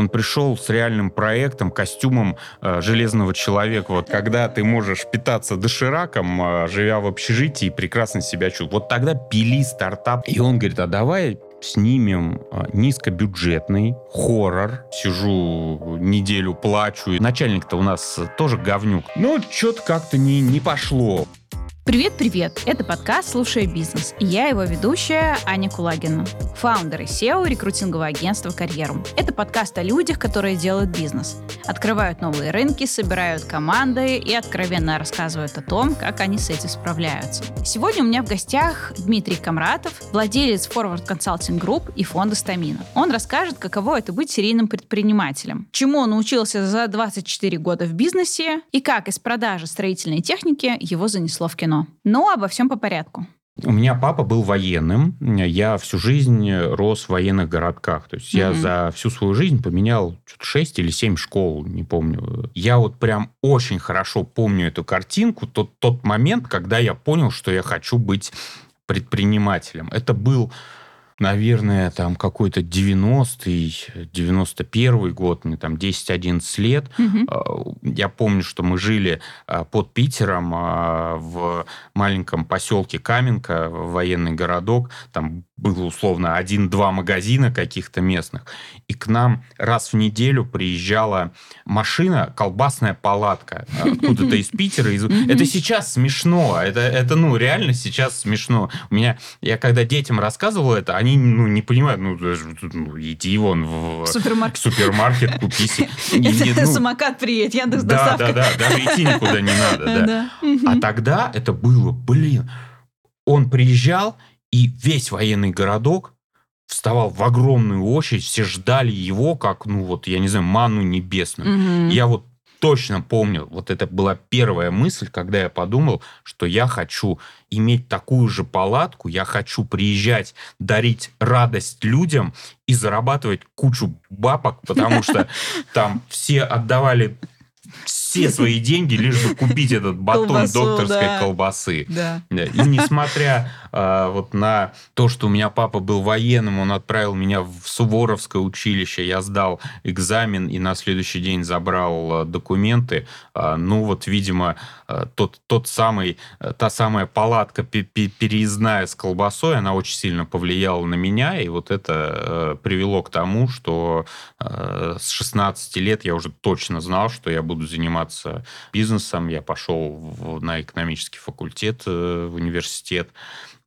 Он пришел с реальным проектом, костюмом э, железного человека. Вот когда ты можешь питаться дошираком, э, живя в общежитии, прекрасно себя чувствовать. Вот тогда пили стартап. И он говорит, а давай снимем а, низкобюджетный хоррор. Сижу неделю, плачу. Начальник-то у нас тоже говнюк. Ну, что-то как-то не, не пошло. Привет-привет! Это подкаст «Слушай бизнес» и я его ведущая Аня Кулагина, фаундер и SEO рекрутингового агентства «Карьеру». Это подкаст о людях, которые делают бизнес, открывают новые рынки, собирают команды и откровенно рассказывают о том, как они с этим справляются. Сегодня у меня в гостях Дмитрий Камратов, владелец Forward Consulting Group и фонда «Стамина». Он расскажет, каково это быть серийным предпринимателем, чему он научился за 24 года в бизнесе и как из продажи строительной техники его занесло в кино. Но обо всем по порядку. У меня папа был военным. Я всю жизнь рос в военных городках. То есть mm-hmm. я за всю свою жизнь поменял 6 или 7 школ, не помню. Я вот прям очень хорошо помню эту картинку, тот, тот момент, когда я понял, что я хочу быть предпринимателем. Это был наверное, там какой-то 90-й, 91 год, мне там 10-11 лет. Угу. Я помню, что мы жили а, под Питером а, в маленьком поселке Каменка, военный городок. Там было условно один-два магазина каких-то местных. И к нам раз в неделю приезжала машина, колбасная палатка откуда-то из Питера. Из... Это сейчас смешно. Это, это, ну, реально сейчас смешно. У меня, я когда детям рассказывал это, они, ну, не понимают, ну, ну иди вон в супермаркет, супермаркет купи себе. Ну, самокат приедет, Яндекс Да, да, да, даже идти никуда не надо, да. А тогда это было, блин, он приезжал, и весь военный городок вставал в огромную очередь, все ждали его, как, ну вот, я не знаю, ману небесную. Угу. Я вот точно помню, вот это была первая мысль, когда я подумал, что я хочу иметь такую же палатку, я хочу приезжать, дарить радость людям и зарабатывать кучу бабок, потому что там все отдавали все свои деньги, лишь бы купить этот батон Колбасу, докторской да. колбасы. Да. И несмотря а, вот на то, что у меня папа был военным, он отправил меня в Суворовское училище, я сдал экзамен и на следующий день забрал а, документы. А, ну вот, видимо, а, тот, тот самый, та самая палатка переездная с колбасой, она очень сильно повлияла на меня, и вот это а, привело к тому, что а, с 16 лет я уже точно знал, что я буду заниматься заниматься бизнесом. Я пошел в, на экономический факультет э, в университет.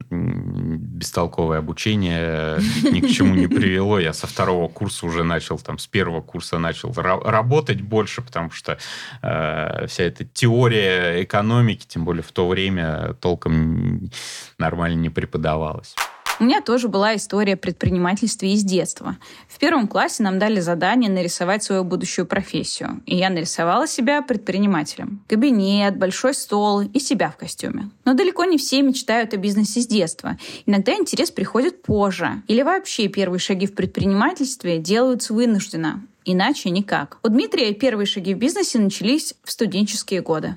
Бестолковое обучение ни к чему не привело. Я со второго курса уже начал, там, с первого курса начал работать больше, потому что э, вся эта теория экономики, тем более в то время, толком нормально не преподавалась. У меня тоже была история предпринимательства из детства. В первом классе нам дали задание нарисовать свою будущую профессию. И я нарисовала себя предпринимателем. Кабинет, большой стол и себя в костюме. Но далеко не все мечтают о бизнесе с детства. Иногда интерес приходит позже. Или вообще первые шаги в предпринимательстве делаются вынужденно. Иначе никак. У Дмитрия первые шаги в бизнесе начались в студенческие годы.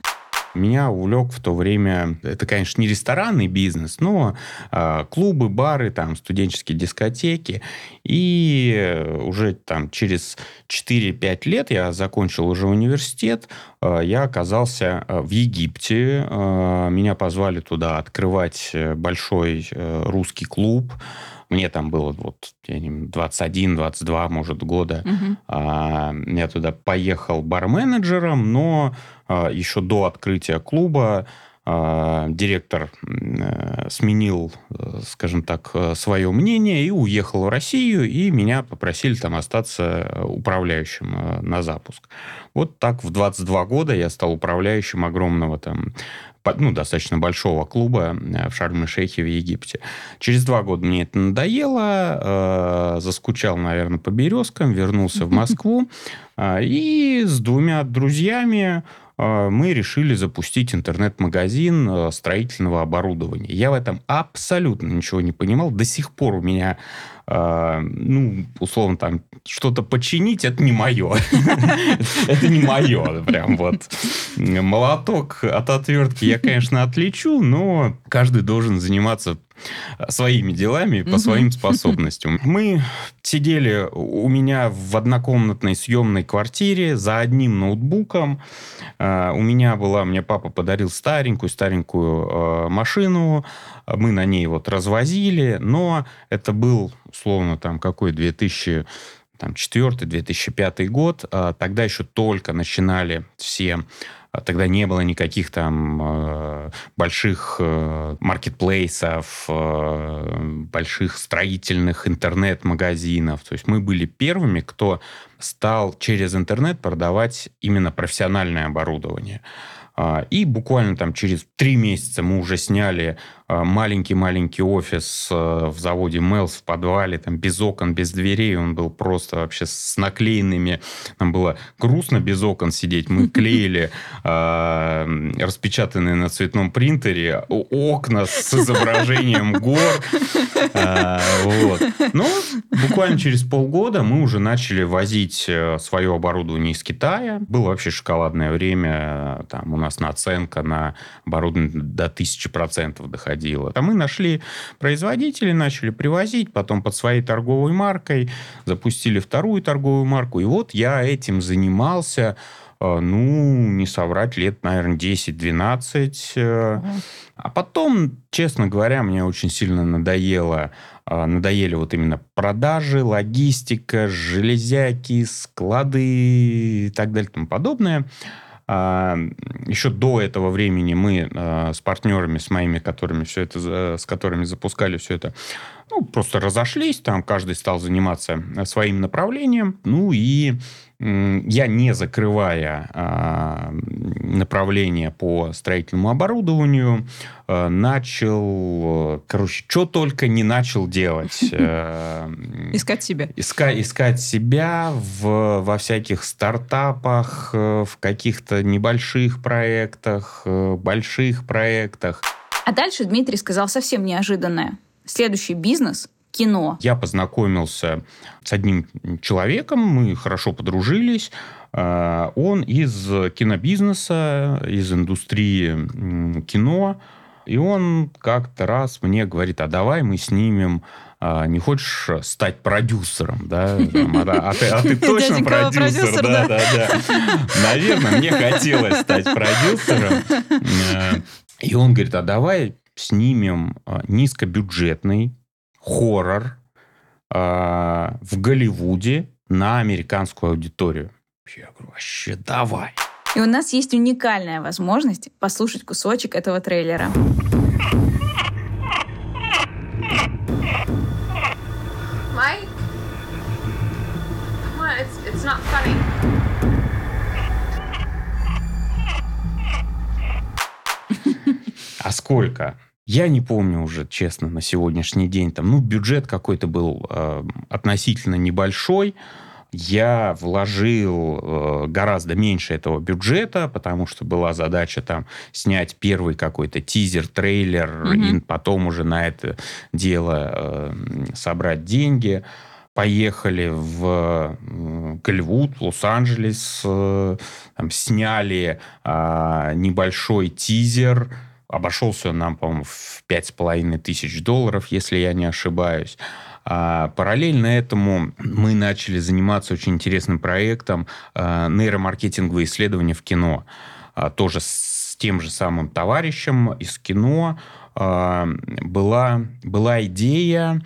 Меня увлек в то время, это, конечно, не ресторанный бизнес, но э, клубы, бары, там, студенческие дискотеки. И уже там через 4-5 лет я закончил уже университет, э, я оказался э, в Египте. Э, меня позвали туда открывать большой э, русский клуб. Мне там было вот 21-22, может, года. Угу. А, я туда поехал барменеджером, но а, еще до открытия клуба а, директор э, сменил, э, скажем так, э, свое мнение и уехал в Россию, и меня попросили там остаться управляющим на запуск. Вот так в 22 года я стал управляющим огромного там ну, достаточно большого клуба в Шарм-Шейхе в Египте. Через два года мне это надоело, э, заскучал, наверное, по березкам, вернулся в Москву э, и с двумя друзьями мы решили запустить интернет-магазин э, строительного оборудования. Я в этом абсолютно ничего не понимал. До сих пор у меня а, ну, условно, там, что-то починить, это не мое. Это не мое, прям вот. Молоток от отвертки я, конечно, отличу, но каждый должен заниматься своими делами, по своим способностям. Мы сидели у меня в однокомнатной съемной квартире за одним ноутбуком. А, у меня была, мне папа подарил старенькую, старенькую а, машину. Мы на ней вот развозили, но это был, условно, там какой 2000 там, 2004-2005 год, а, тогда еще только начинали все тогда не было никаких там э, больших э, маркетплейсов, э, больших строительных интернет-магазинов. То есть мы были первыми, кто стал через интернет продавать именно профессиональное оборудование. А, и буквально там через три месяца мы уже сняли а, маленький-маленький офис а, в заводе Мелс в подвале, там без окон, без дверей. Он был просто вообще с наклеенными. Нам было грустно без окон сидеть. Мы клеили распечатанные на цветном принтере окна с изображением гор. Вот. Но буквально через полгода мы уже начали возить э, свое оборудование из Китая. Было вообще шоколадное время. Там у нас нас наценка на оборудование до 1000% доходила. А мы нашли производителей, начали привозить, потом под своей торговой маркой запустили вторую торговую марку. И вот я этим занимался э, ну, не соврать, лет, наверное, 10-12. Угу. А потом, честно говоря, мне очень сильно надоело, э, надоели вот именно продажи, логистика, железяки, склады и так далее и тому подобное. А, Еще до этого времени мы а, с партнерами, с моими, которыми все это, с которыми запускали все это, ну, просто разошлись, там каждый стал заниматься своим направлением. Ну и я, не закрывая а, направление по строительному оборудованию, а, начал, короче, что только не начал делать. Э, искать себя. Иска, искать себя в, во всяких стартапах, э, в каких-то небольших проектах, больших проектах. А дальше Дмитрий сказал совсем неожиданное. Следующий бизнес кино. Я познакомился с одним человеком, мы хорошо подружились. А, он из кинобизнеса, из индустрии кино. И он как-то раз мне говорит, а давай мы снимем а, не хочешь стать продюсером, да? А, а, ты, а ты точно продюсер, да, да, да. Наверное, мне хотелось стать продюсером. И он говорит, а давай снимем низкобюджетный хоррор э, в Голливуде на американскую аудиторию. Я говорю, вообще давай. И у нас есть уникальная возможность послушать кусочек этого трейлера. Mike? Come on, it's, it's not funny. А сколько? Я не помню уже, честно, на сегодняшний день. Там, ну, бюджет какой-то был э, относительно небольшой. Я вложил э, гораздо меньше этого бюджета, потому что была задача там снять первый какой-то тизер, трейлер, mm-hmm. и потом уже на это дело э, собрать деньги поехали в Голливуд, Лос-Анджелес, э, там, сняли э, небольшой тизер, Обошелся нам, по-моему, в пять с половиной тысяч долларов, если я не ошибаюсь. А параллельно этому мы начали заниматься очень интересным проектом а, нейромаркетинговые исследования в кино. А, тоже с тем же самым товарищем из кино а, была, была идея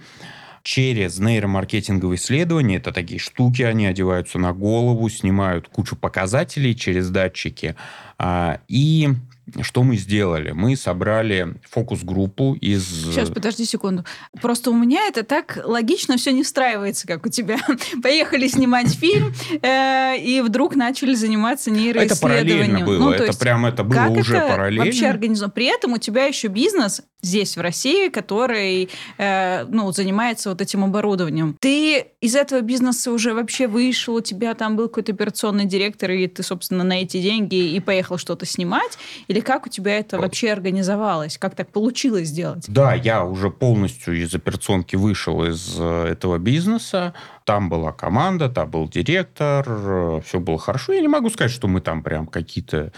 через нейромаркетинговые исследования, это такие штуки, они одеваются на голову, снимают кучу показателей через датчики, и что мы сделали? Мы собрали фокус-группу из... Сейчас, подожди секунду. Просто у меня это так логично все не встраивается, как у тебя. Поехали снимать фильм, э, и вдруг начали заниматься нейроисследованием. Это параллельно было. Ну, это есть, прям это было как уже это параллельно. вообще организовано? При этом у тебя еще бизнес здесь, в России, который э, ну, занимается вот этим оборудованием. Ты из этого бизнеса уже вообще вышел, у тебя там был какой-то операционный директор, и ты, собственно, на эти деньги и поехал что-то снимать? Или Или как у тебя это вообще организовалось? Как так получилось сделать? Да, я уже полностью из операционки вышел из э, этого бизнеса. Там была команда, там был директор, э, все было хорошо. Я не могу сказать, что мы там прям какие-то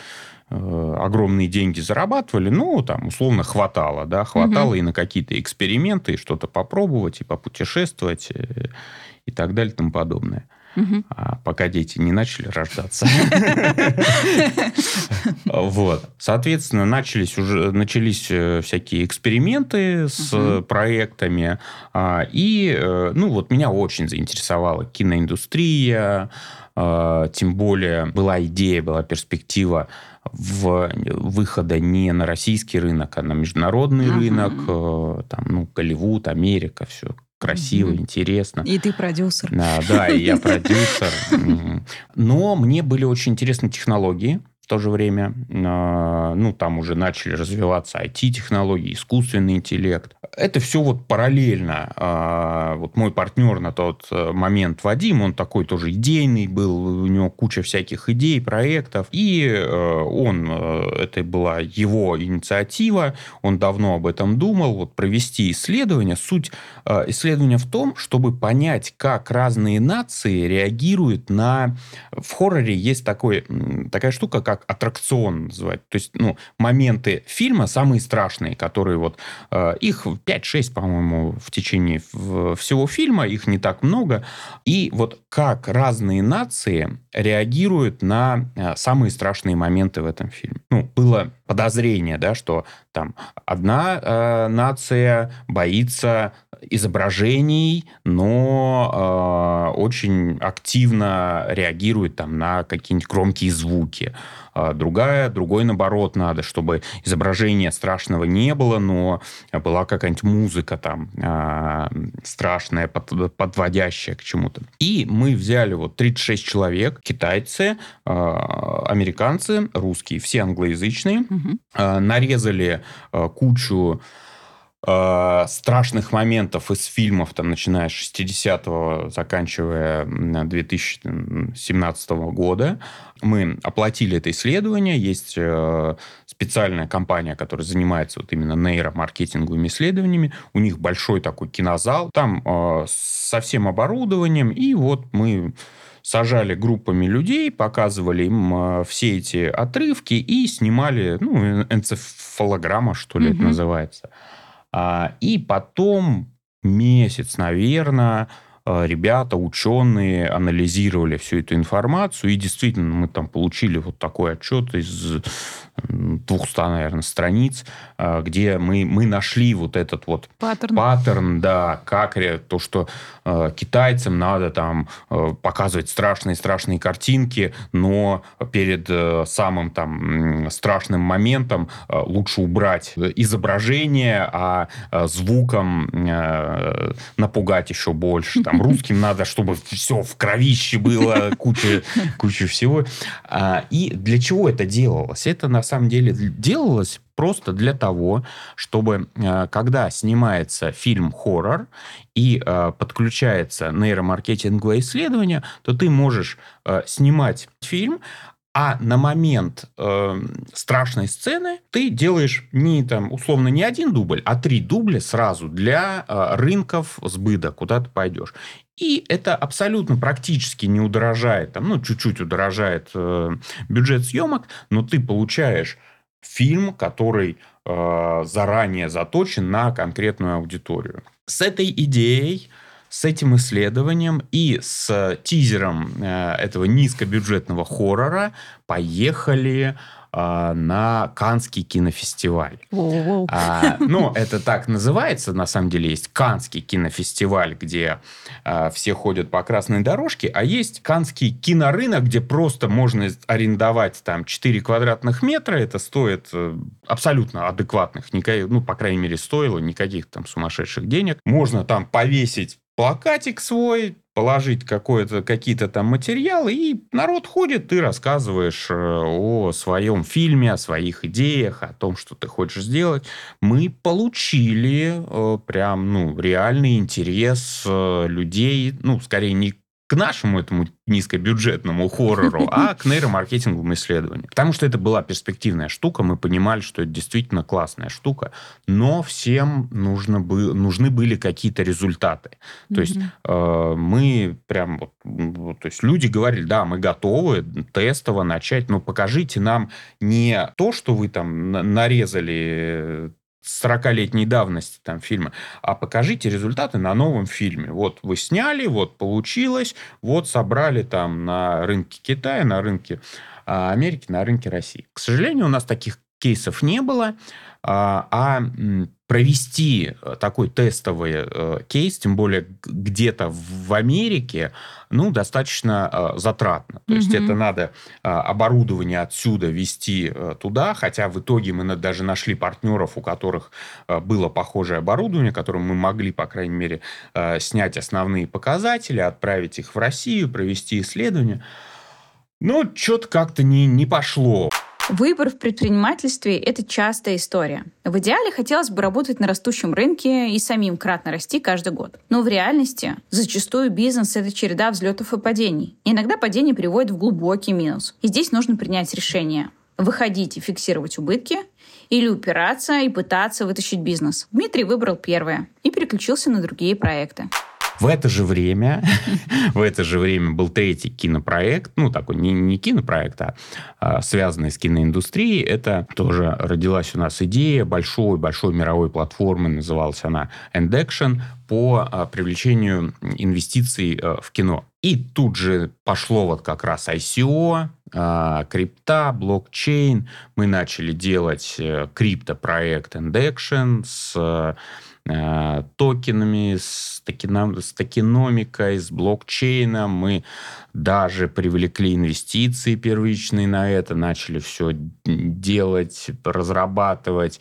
э, огромные деньги зарабатывали, ну, там, условно, хватало, да, хватало угу. и на какие-то эксперименты, и что-то попробовать, и попутешествовать, и, и так далее, и тому подобное. Угу. А пока дети не начали рождаться. Вот. Соответственно, начались уже начались э, всякие эксперименты с проектами. А, и, э, ну, вот меня очень заинтересовала киноиндустрия. А, тем более была идея, была перспектива в выхода не на российский рынок, а на международный uh-huh. рынок, э, там, ну, Голливуд, Америка, все красиво, mm-hmm. интересно. И ты продюсер. Да, да, и я продюсер. Но мне были очень интересны технологии то же время. А, ну, там уже начали развиваться IT-технологии, искусственный интеллект. Это все вот параллельно. А, вот мой партнер на тот э, момент, Вадим, он такой тоже идейный был, у него куча всяких идей, проектов. И э, он, э, это была его инициатива, он давно об этом думал, вот провести исследование. Суть исследования в том, чтобы понять, как разные нации реагируют на... В хорроре есть такой, такая штука, как как аттракцион называть. То есть, ну, моменты фильма самые страшные, которые вот... Э, их 5-6, по-моему, в течение всего фильма, их не так много. И вот как разные нации реагируют на э, самые страшные моменты в этом фильме. Ну, было подозрение, да, что там одна э, нация боится изображений, но э, очень активно реагирует там на какие-нибудь громкие звуки. А другая, другой наоборот надо, чтобы изображения страшного не было, но была какая-нибудь музыка там э, страшная, под, подводящая к чему-то. И мы взяли вот 36 человек, китайцы, э, американцы, русские, все англоязычные, угу. э, нарезали э, кучу э, страшных моментов из фильмов, там, начиная с 60-го, заканчивая 2017 года. Мы оплатили это исследование. Есть э, специальная компания, которая занимается вот именно нейромаркетинговыми исследованиями. У них большой такой кинозал. Там э, со всем оборудованием. И вот мы сажали группами людей, показывали им э, все эти отрывки и снимали, ну, энцефалограмма, что ли, угу. это называется. А, и потом месяц, наверное, ребята, ученые анализировали всю эту информацию, и действительно мы там получили вот такой отчет из 200, наверное, страниц, э, где мы, мы нашли вот этот вот паттерн, паттерн да, как то, что э, китайцам надо там показывать страшные-страшные картинки, но перед самым там страшным моментом лучше убрать изображение, а звуком напугать еще больше. Там русским надо, чтобы все в кровище было, куча, куча всего. А, и для чего это делалось? Это на самом деле делалось просто для того, чтобы э, когда снимается фильм хоррор и э, подключается нейромаркетинговое исследование, то ты можешь э, снимать фильм, а на момент э, страшной сцены ты делаешь не там условно не один дубль, а три дубля сразу для э, рынков сбыта, куда ты пойдешь. И это абсолютно практически не удорожает, там, ну, чуть-чуть удорожает э, бюджет съемок, но ты получаешь фильм, который э, заранее заточен на конкретную аудиторию. С этой идеей с этим исследованием и с тизером э, этого низкобюджетного хоррора поехали э, на Канский кинофестиваль. А, ну, это так называется, на самом деле есть Канский кинофестиваль, где э, все ходят по красной дорожке, а есть Канский кинорынок, где просто можно арендовать там 4 квадратных метра, это стоит э, абсолютно адекватных, ну, по крайней мере, стоило никаких там сумасшедших денег. Можно там повесить плакатик свой, положить какие-то там материалы, и народ ходит, ты рассказываешь э, о своем фильме, о своих идеях, о том, что ты хочешь сделать. Мы получили э, прям, ну, реальный интерес э, людей, ну, скорее не к нашему этому низкобюджетному хоррору, а к нейромаркетинговым исследованиям. Потому что это была перспективная штука, мы понимали, что это действительно классная штука, но всем нужно бы, нужны были какие-то результаты. То есть э, мы прям, вот, то есть люди говорили, да, мы готовы тестово начать, но покажите нам не то, что вы там нарезали 40-летней давности там фильма, а покажите результаты на новом фильме. Вот вы сняли, вот получилось, вот собрали там на рынке Китая, на рынке а, Америки, на рынке России. К сожалению, у нас таких кейсов не было, а, а провести э, такой тестовый э, кейс, тем более где-то в Америке, ну, достаточно э, затратно. То mm-hmm. есть это надо оборудование отсюда вести туда, хотя в итоге мы даже нашли партнеров, у которых было похожее оборудование, которым мы могли, по крайней мере, снять основные показатели, отправить их в Россию, провести исследование. Но что-то как-то не, не пошло. Выбор в предпринимательстве – это частая история. В идеале хотелось бы работать на растущем рынке и самим кратно расти каждый год. Но в реальности зачастую бизнес – это череда взлетов и падений. Иногда падение приводит в глубокий минус. И здесь нужно принять решение – выходить и фиксировать убытки или упираться и пытаться вытащить бизнес. Дмитрий выбрал первое и переключился на другие проекты. В это же время, в это же время был третий кинопроект, ну, такой не, не кинопроект, а, а связанный с киноиндустрией. Это тоже родилась у нас идея большой-большой мировой платформы, называлась она End Action, по а, привлечению инвестиций а, в кино. И тут же пошло вот как раз ICO, а, крипта, блокчейн. Мы начали делать э, криптопроект End Action с Э, токенами, с, токеном, с токеномикой, с блокчейном. Мы даже привлекли инвестиции первичные на это, начали все делать, разрабатывать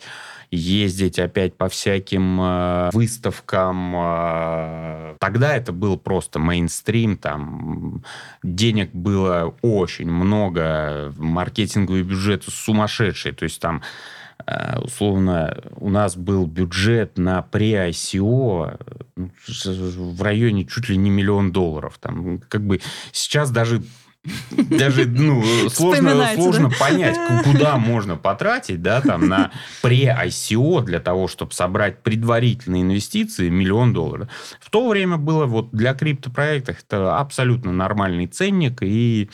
ездить опять по всяким э, выставкам. Э, тогда это был просто мейнстрим, там денег было очень много, маркетинговый бюджет сумасшедший, то есть там условно, у нас был бюджет на pre-ICO ну, в районе чуть ли не миллион долларов. Там, как бы сейчас даже даже ну, сложно, сложно да? понять, куда можно потратить да, там, на pre-ICO для того, чтобы собрать предварительные инвестиции миллион долларов. В то время было вот для криптопроектов это абсолютно нормальный ценник, и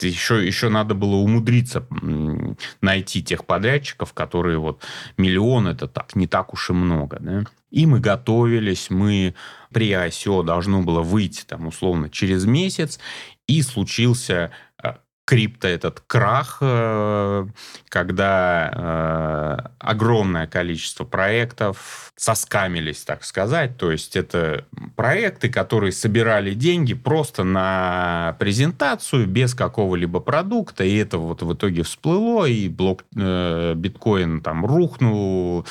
еще, еще надо было умудриться найти тех подрядчиков, которые вот миллион это так, не так уж и много. Да? И мы готовились, мы при ICO должно было выйти там условно через месяц, и случился э, крипто этот крах, э, когда э, огромное количество проектов соскамились, так сказать. То есть это проекты, которые собирали деньги просто на презентацию без какого-либо продукта, и это вот в итоге всплыло, и блок э, биткоин там рухнул,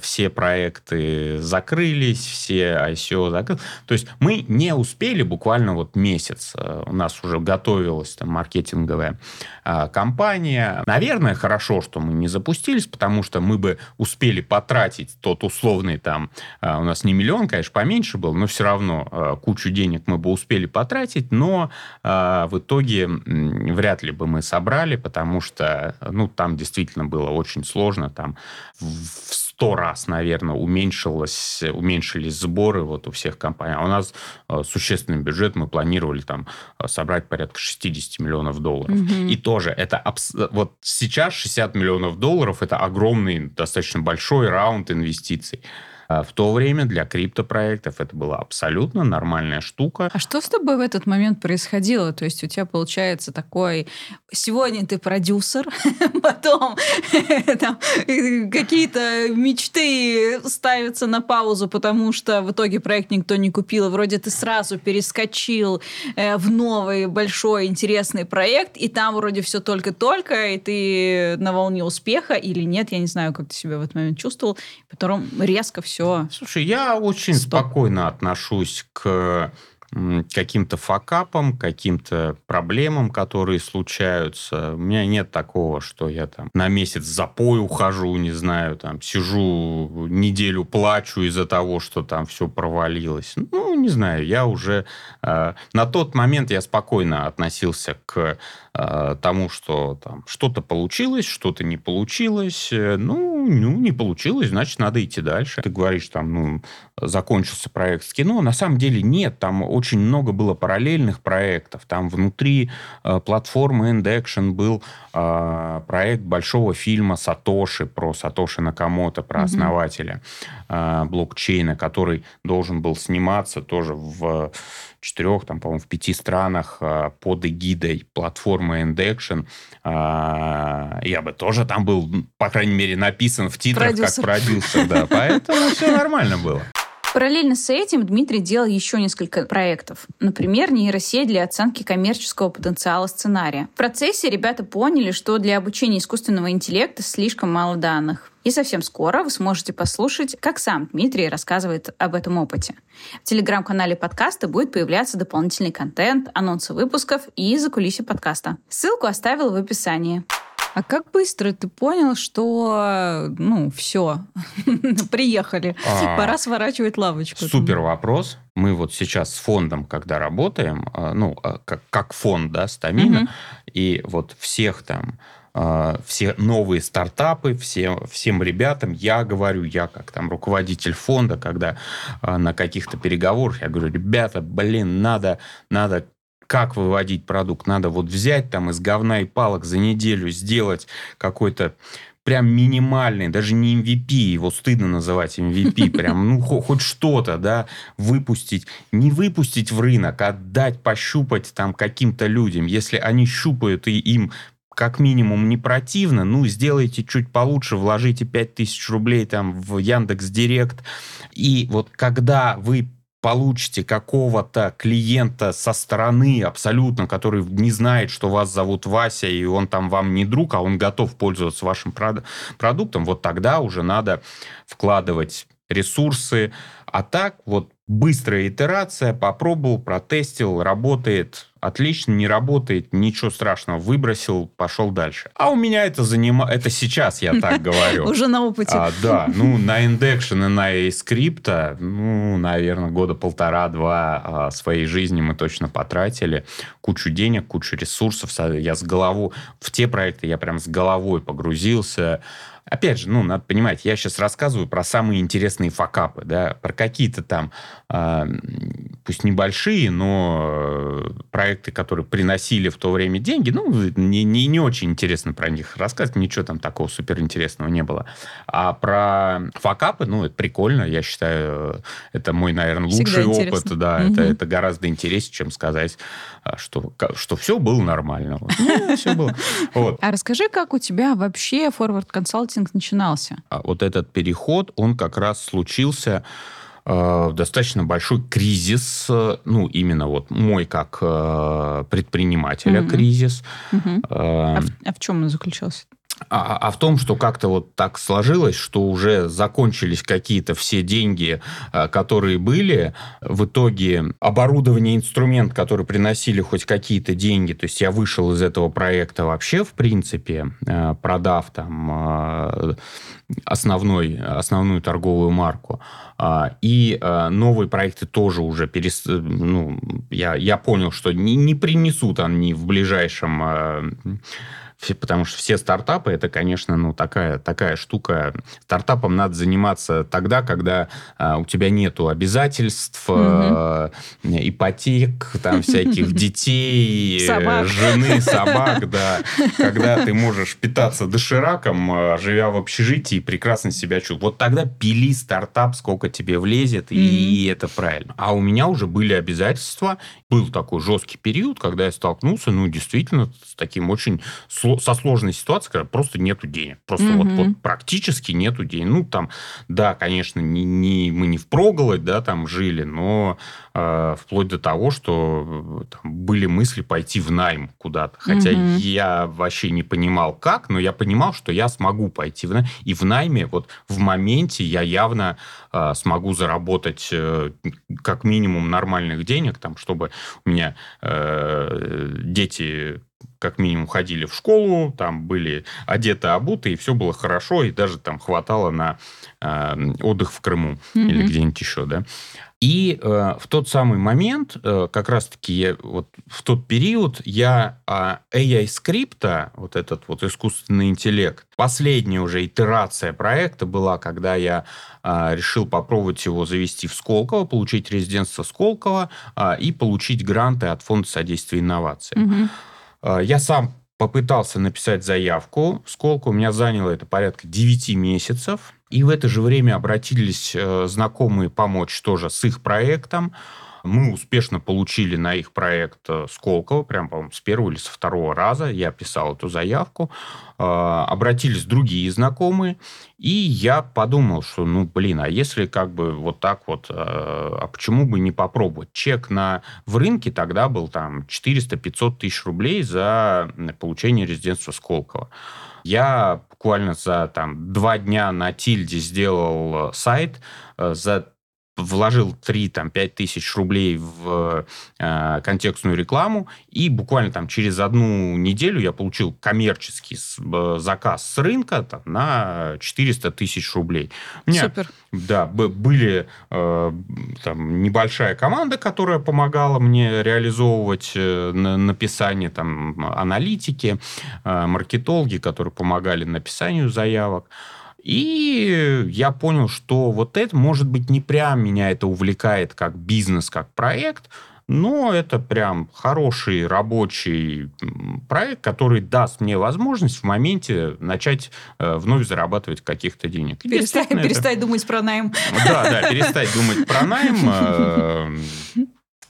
все проекты закрылись, все ICO закрылись. То есть мы не успели буквально вот месяц. У нас уже готовилась там маркетинговая э, компания. Наверное, хорошо, что мы не запустились, потому что мы бы успели потратить тот условный там, а, у нас не миллион, конечно, поменьше был, но все равно а, кучу денег мы бы успели потратить, но а, в итоге вряд ли бы мы собрали, потому что, ну, там действительно было очень сложно, там в сто раз, наверное, уменьшилось, уменьшились сборы вот у всех компаний. А у нас существенный бюджет, мы планировали там собрать порядка 60 миллионов долларов. Угу. И тоже это вот сейчас 60 миллионов долларов это огромный, достаточно большой раунд инвестиций. А в то время для криптопроектов это была абсолютно нормальная штука. А что с тобой в этот момент происходило? То есть у тебя получается такой, сегодня ты продюсер, потом какие-то мечты ставятся на паузу, потому что в итоге проект никто не купил, вроде ты сразу перескочил э, в новый большой интересный проект, и там вроде все только-только, и ты на волне успеха или нет, я не знаю, как ты себя в этот момент чувствовал, потом резко все все. Слушай, я очень Стоп. спокойно отношусь к каким-то факапам, каким-то проблемам, которые случаются. У меня нет такого, что я там на месяц запой ухожу, не знаю, там сижу неделю плачу из-за того, что там все провалилось. Ну, не знаю, я уже... Э, на тот момент я спокойно относился к э, тому, что там что-то получилось, что-то не получилось. Ну, ну, не получилось, значит, надо идти дальше. Ты говоришь, там, ну, закончился проект с кино. На самом деле нет, там очень много было параллельных проектов. Там внутри э, платформы End Action был э, проект большого фильма Сатоши про Сатоши Накамото, про угу. основателя э, блокчейна, который должен был сниматься тоже в четырех, там, по-моему, в пяти странах э, под эгидой платформы End Action. Э, я бы тоже там был, по крайней мере, написан в титрах продюсер. как продюсер, да, поэтому все нормально было. Параллельно с этим Дмитрий делал еще несколько проектов. Например, нейросеть для оценки коммерческого потенциала сценария. В процессе ребята поняли, что для обучения искусственного интеллекта слишком мало данных. И совсем скоро вы сможете послушать, как сам Дмитрий рассказывает об этом опыте. В телеграм-канале подкаста будет появляться дополнительный контент, анонсы выпусков и закулисье подкаста. Ссылку оставила в описании. А как быстро ты понял, что, ну, все, приехали, а, пора сворачивать лавочку? Супер вопрос. Мы вот сейчас с фондом, когда работаем, а, ну, а, как, как фонд, да, Стамина, угу. и вот всех там все новые стартапы, все, всем ребятам, я говорю, я как там руководитель фонда, когда на каких-то переговорах, я говорю, ребята, блин, надо, надо как выводить продукт. Надо вот взять там из говна и палок за неделю сделать какой-то прям минимальный, даже не MVP, его стыдно называть MVP, прям, ну, хоть что-то, да, выпустить. Не выпустить в рынок, а дать пощупать там каким-то людям. Если они щупают и им как минимум не противно, ну, сделайте чуть получше, вложите 5000 рублей там в Яндекс Директ. И вот когда вы получите какого-то клиента со стороны абсолютно, который не знает, что вас зовут Вася, и он там вам не друг, а он готов пользоваться вашим продуктом, вот тогда уже надо вкладывать ресурсы. А так вот быстрая итерация, попробовал, протестил, работает, отлично, не работает, ничего страшного, выбросил, пошел дальше. А у меня это занимает, это сейчас я так говорю. Уже на опыте. А, да, ну, на Indection и на скрипта, ну, наверное, года полтора-два а, своей жизни мы точно потратили. Кучу денег, кучу ресурсов. Я с головой, в те проекты я прям с головой погрузился. Опять же, ну, надо понимать, я сейчас рассказываю про самые интересные факапы, да, про какие-то там, э, пусть небольшие, но э, проекты, которые приносили в то время деньги, ну, не, не, не очень интересно про них рассказывать, ничего там такого суперинтересного не было. А про факапы, ну, это прикольно, я считаю, это мой, наверное, лучший опыт, да, угу. это, это гораздо интереснее, чем сказать, а, что, что все было нормально. Вот. Ну, все было. Вот. А расскажи, как у тебя вообще Forward Consulting консалтинг начинался? А вот этот переход, он как раз случился э, достаточно большой кризис, э, ну, именно вот мой как э, предпринимателя mm-hmm. кризис. Mm-hmm. Э, а, в, а в чем он заключался? А, а в том, что как-то вот так сложилось, что уже закончились какие-то все деньги, а, которые были. В итоге оборудование, инструмент, который приносили хоть какие-то деньги, то есть я вышел из этого проекта вообще, в принципе, а, продав там а, основной, основную торговую марку. И новые проекты тоже уже перес... ну, я, я понял, что не, не принесут они в ближайшем потому что все стартапы это, конечно, ну такая такая штука. Стартапом надо заниматься тогда, когда а, у тебя нету обязательств, угу. а, ипотек, там всяких детей, собак. жены, собак, да, когда ты можешь питаться дошираком, а, живя в общежитии, прекрасно себя чувствовать. Вот тогда пили стартап, сколько тебе влезет, и это правильно. А у меня уже были обязательства, был такой жесткий период, когда я столкнулся, ну действительно, с таким очень со сложной ситуацией, когда просто нету денег. Просто угу. вот, вот практически нету денег. Ну, там, да, конечно, не, не, мы не в проголодь, да, там жили, но э, вплоть до того, что э, там, были мысли пойти в найм куда-то. Хотя угу. я вообще не понимал, как, но я понимал, что я смогу пойти в найм. И в найме вот в моменте я явно э, смогу заработать э, как минимум нормальных денег, там, чтобы у меня э, дети как минимум ходили в школу, там были одеты, обуты, и все было хорошо, и даже там хватало на э, отдых в Крыму mm-hmm. или где-нибудь еще, да. И э, в тот самый момент, э, как раз-таки я, вот в тот период, я э, AI скрипта, вот этот вот искусственный интеллект, последняя уже итерация проекта была, когда я э, решил попробовать его завести в Сколково, получить резидентство Сколково э, и получить гранты от Фонда содействия инновациям. Mm-hmm. А, я сам попытался написать заявку. Сколько у меня заняло это порядка 9 месяцев. И в это же время обратились э, знакомые помочь тоже с их проектом. Мы успешно получили на их проект э, Сколково, прям, по-моему, с первого или со второго раза. Я писал эту заявку. Э, обратились другие знакомые. И я подумал, что, ну, блин, а если как бы вот так вот, э, а почему бы не попробовать? Чек на, в рынке тогда был там 400-500 тысяч рублей за получение резидентства Сколково. Я буквально за там, два дня на Тильде сделал сайт за вложил 3-5 тысяч рублей в э, контекстную рекламу, и буквально там через одну неделю я получил коммерческий с, э, заказ с рынка там, на 400 тысяч рублей. У меня, Супер. Да, были э, там небольшая команда, которая помогала мне реализовывать э, написание там аналитики, э, маркетологи, которые помогали написанию заявок. И я понял, что вот это, может быть, не прям меня это увлекает как бизнес, как проект, но это прям хороший рабочий проект, который даст мне возможность в моменте начать э, вновь зарабатывать каких-то денег. Перестать, перестать это... думать про найм. Да, да, перестать думать про найм. Э,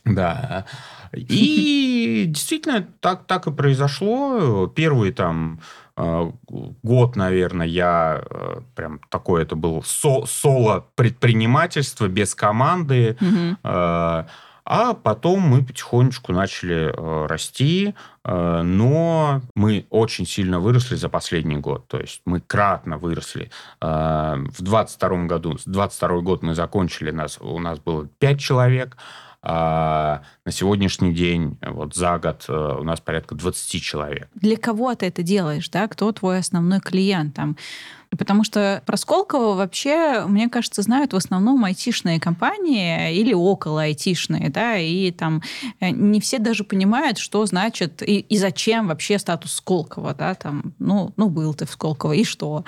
да. И действительно так, так и произошло. Первые там год, наверное, я э, прям такое это был со соло предпринимательство без команды. Угу. А потом мы потихонечку начали расти, но мы очень сильно выросли за последний год. То есть мы кратно выросли. В 22 году, 22 год мы закончили, нас, у нас было 5 человек, а на сегодняшний день, вот за год, э, у нас порядка 20 человек. Для кого ты это делаешь, да? Кто твой основной клиент? Там, Потому что про Сколково вообще, мне кажется, знают в основном айтишные компании или около айтишные, да, и там э, не все даже понимают, что значит и, и зачем вообще статус Сколково, да, там, ну, ну, был ты в Сколково, и что?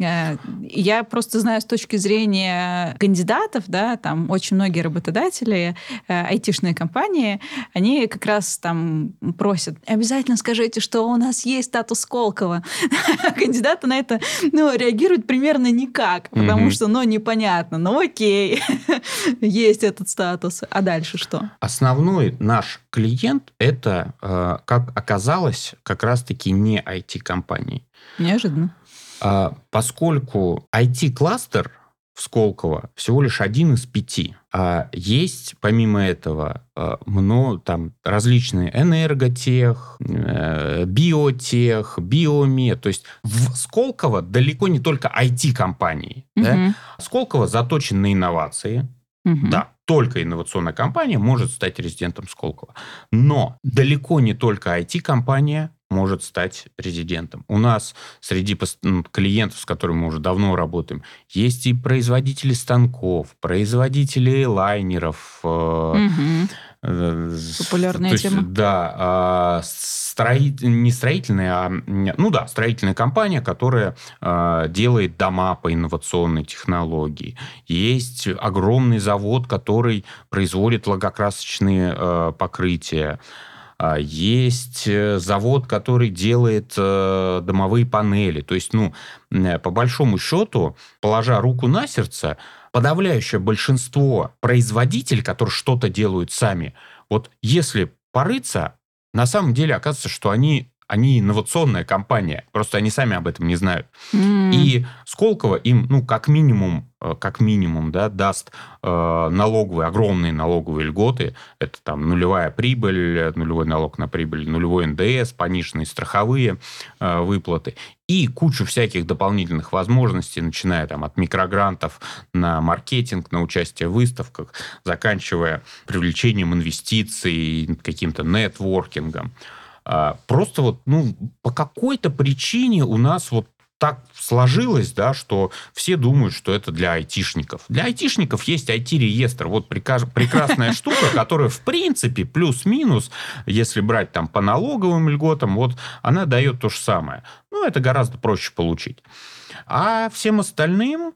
Э, я просто знаю с точки зрения кандидатов, да, там очень многие работодатели, э, айтишные компании, они как раз там просят, обязательно скажите, что у нас есть статус Сколково. Кандидаты на это, ну, реагируют примерно никак, потому что, ну, непонятно. Ну, окей, есть этот статус. А дальше что? Основной наш клиент это, э, как оказалось, как раз-таки не IT-компании. Неожиданно. А, поскольку IT-кластер в Сколково всего лишь один из пяти. А есть, помимо этого, э, много там различные энерготех, э, биотех, биомед. То есть в Сколково далеко не только IT-компании. Угу. Да? Сколково заточен на инновации. Угу. Да, только инновационная компания может стать резидентом Сколково. Но далеко не только IT-компания может стать резидентом. У нас среди клиентов, с которыми мы уже давно работаем, есть и производители станков, производители лайнеров. Угу. Популярная есть, тема. Да, а, строи... не строительная, а ну да, строительная компания, которая э, делает дома по инновационной технологии. Есть огромный завод, который производит логокрасочные э, покрытия. А, есть э, завод, который делает э, домовые панели. То есть, ну, по большому счету, положа руку на сердце, подавляющее большинство производителей, которые что-то делают сами, вот если порыться, на самом деле оказывается, что они они инновационная компания, просто они сами об этом не знают. М. И Сколково им, ну, как минимум, э, как минимум, да, даст э, налоговые, огромные налоговые льготы. Это там нулевая прибыль, нулевой налог на прибыль, нулевой НДС, пониженные страховые э, выплаты и кучу всяких дополнительных возможностей, начиная там от микрогрантов на маркетинг, на участие в выставках, заканчивая привлечением инвестиций, каким-то нетворкингом. А, Просто вот, ну, по какой-то причине у нас вот так сложилось, да, что все думают, что это для айтишников. Для айтишников есть IT-реестр. Вот прекрасная штука, которая, в принципе, плюс-минус, если брать там по налоговым льготам, вот она дает то же самое. Ну, это гораздо проще получить. А всем остальным...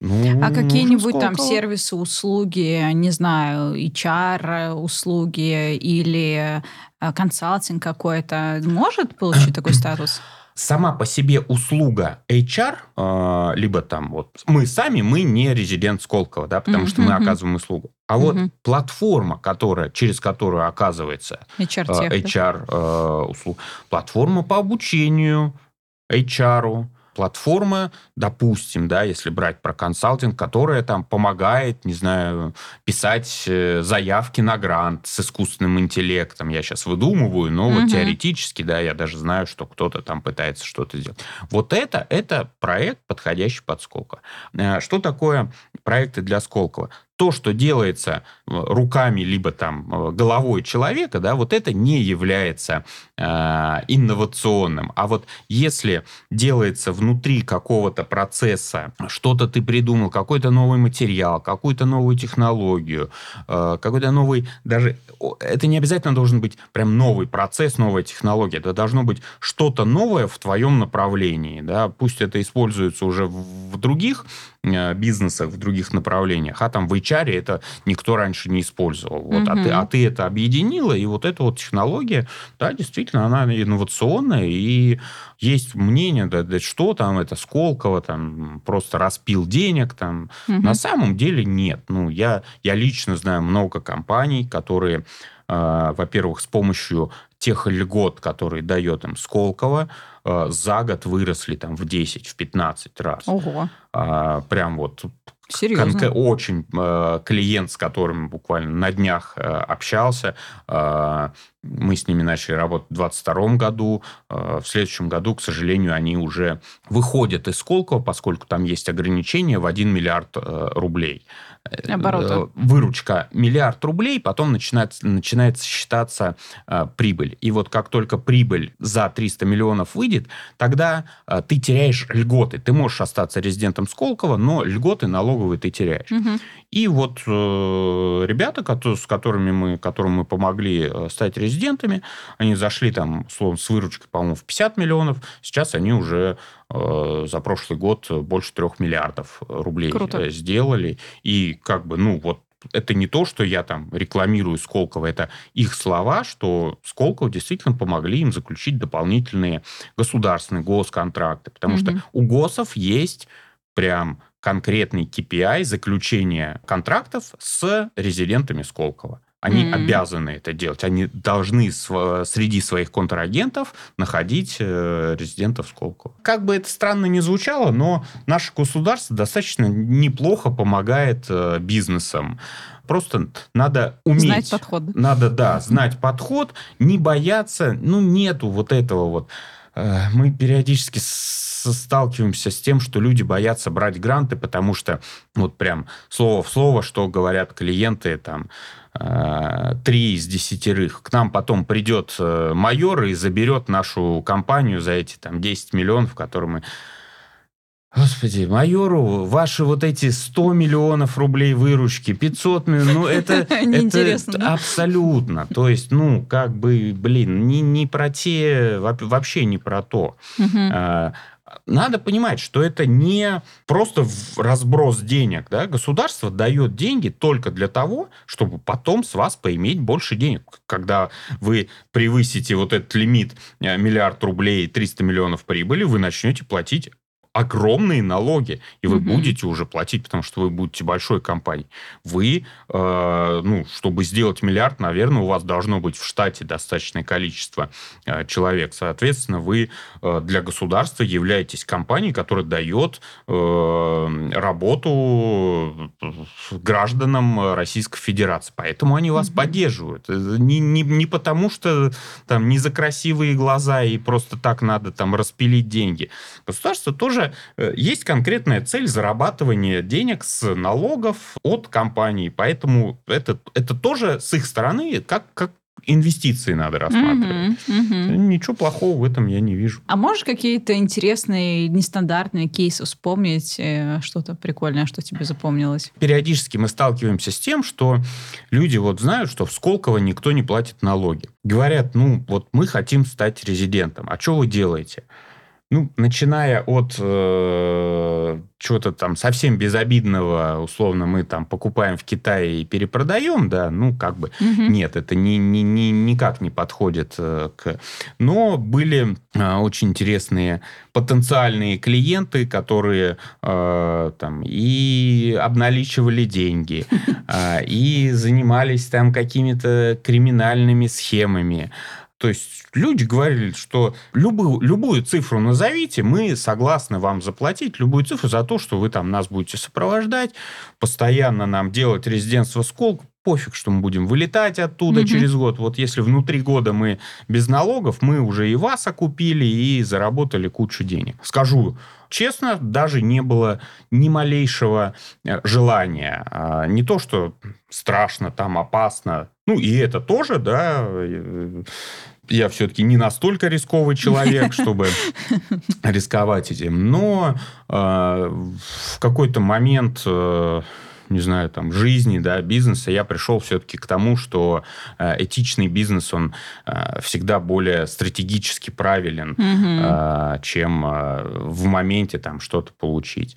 Ну, А какие-нибудь там сервисы, услуги, не знаю, HR услуги или э, консалтинг какой-то может получить такой статус? сама по себе услуга HR, э, либо там вот мы сами, мы не резидент Сколково, да, потому что мы оказываем услугу. А вот Мгм. платформа, которая, через которую оказывается э, да? HR э, услуг, платформа по обучению HR, платформа, допустим, да, если брать про консалтинг, которая там помогает, не знаю, писать э, заявки на грант с искусственным интеллектом. Я сейчас выдумываю, но Мгм. вот теоретически, да, я даже знаю, что кто-то там пытается что-то сделать. Вот это, это проект, подходящий под Сколково. Э, Что такое проекты для Сколково? То, что делается э, руками либо там э, головой человека, да, вот это не является э, инновационным. А вот если делается внутри какого-то процесса, что-то ты придумал, какой-то новый материал, какую-то новую технологию, э, какой-то новый, даже это не обязательно должен быть прям новый процесс, новая технология. Это должно быть что-то новое в твоем направлении. Да? Пусть это используется уже в, других бизнесах, в других направлениях, а там в HR это никто раньше не использовал. Вот, а, ты, а ты это объединила, и вот эта вот технология, да, действительно, она инновационная, и есть мнение, да, да что там, это Сколково, там, просто распил денег, там, Мгм. на самом деле нет. Ну, я, я лично знаю много компаний, которые, э, во-первых, с помощью тех льгот, которые дает им Сколково, э, за год выросли там в 10, в 15 раз. Ого, А, прям вот серьезно. конкре- очень э, клиент, с которым буквально на днях э, общался, э, мы с ними начали работать в 2022 году. Э, в следующем году, к сожалению, они уже выходят из Сколково, поскольку там есть ограничение в 1 миллиард э, рублей. Э, Оборота. э, Выручка миллиард рублей, потом начинается, начинается считаться э, прибыль. И вот как только прибыль за 300 миллионов выйдет, тогда э, ты теряешь льготы. Ты можешь остаться резидентом Сколково, но льготы налоговые ты теряешь. Мгм. И вот э, ребята, с которыми мы, которым мы помогли э, стать резидентами, они зашли там, условно, с выручкой, по-моему, в 50 миллионов. Сейчас они уже за прошлый год больше трех миллиардов рублей Круто. э, сделали. И как бы, ну, вот это не то, что я там рекламирую Сколково, это их слова, что Сколково действительно помогли им заключить дополнительные государственные госконтракты. Потому Мгм. что у ГОСов есть прям конкретный KPI заключения контрактов с резидентами Сколково. Они М. обязаны это делать. Они должны св- среди своих контрагентов находить э, резидентов Сколково. Как бы это странно ни звучало, но наше государство достаточно неплохо помогает э, бизнесам. Просто надо уметь... Знать подход. Надо, да, знать подход, не бояться. Ну, нету вот этого вот. Э, Мы периодически сталкиваемся с тем, что люди боятся брать гранты, потому что вот прям слово в слово, что говорят клиенты, там, три из десятерых. К нам потом придет э, майор и заберет нашу компанию за эти там 10 миллионов, которые мы Господи, майору ваши вот эти 100 миллионов рублей выручки, 500 миллионов, ну это, это абсолютно. То есть, ну, как бы, блин, не, не про те, вообще не про то. Надо понимать, что это не просто разброс денег. Да? Государство дает деньги только для того, чтобы потом с вас поиметь больше денег. Когда вы превысите вот этот лимит э, миллиард рублей, 300 миллионов прибыли, вы начнете платить огромные налоги, и вы угу. будете уже платить, потому что вы будете большой компанией. Вы, э, ну, чтобы сделать миллиард, наверное, у вас должно быть в штате достаточное количество э, человек. Соответственно, вы э, для государства являетесь компанией, которая дает э, работу гражданам Российской Федерации. Поэтому они вас угу. поддерживают. Не, не, не потому, что там не за красивые глаза и просто так надо там распилить деньги. Государство тоже тоже э, есть конкретная цель зарабатывания денег с налогов от компаний. Поэтому это, это тоже с их стороны как, как инвестиции надо рассматривать. Угу, угу. Ничего плохого в этом я не вижу. А можешь какие-то интересные, нестандартные кейсы вспомнить, э, что-то прикольное, что тебе запомнилось? Периодически мы сталкиваемся с тем, что люди вот знают, что в Сколково никто не платит налоги. Говорят, ну вот мы хотим стать резидентом. А что вы делаете? Ну, начиная от э, чего-то там совсем безобидного, условно, мы там покупаем в Китае и перепродаем, да, ну, как бы, угу. нет, это ни, ни, ни, никак не подходит э, к... Но были э, очень интересные потенциальные клиенты, которые э, там и обналичивали деньги, э, и занимались там какими-то криминальными схемами, то есть люди говорили, что любую, любую цифру назовите, мы согласны вам заплатить любую цифру за то, что вы там нас будете сопровождать, постоянно нам делать резидентство Сколк, пофиг, что мы будем вылетать оттуда угу. через год. Вот если внутри года мы без налогов, мы уже и вас окупили, и заработали кучу денег. Скажу честно, даже не было ни малейшего э, желания. А, не то, что страшно, там опасно. Ну, и это тоже, да, э, я все-таки не настолько рисковый человек, чтобы рисковать этим. Но э, в какой-то момент э, не знаю, там, жизни, да, бизнеса, я пришел все-таки к тому, что э, этичный бизнес, он э, всегда более стратегически правилен, угу. э, чем э, в моменте там что-то получить.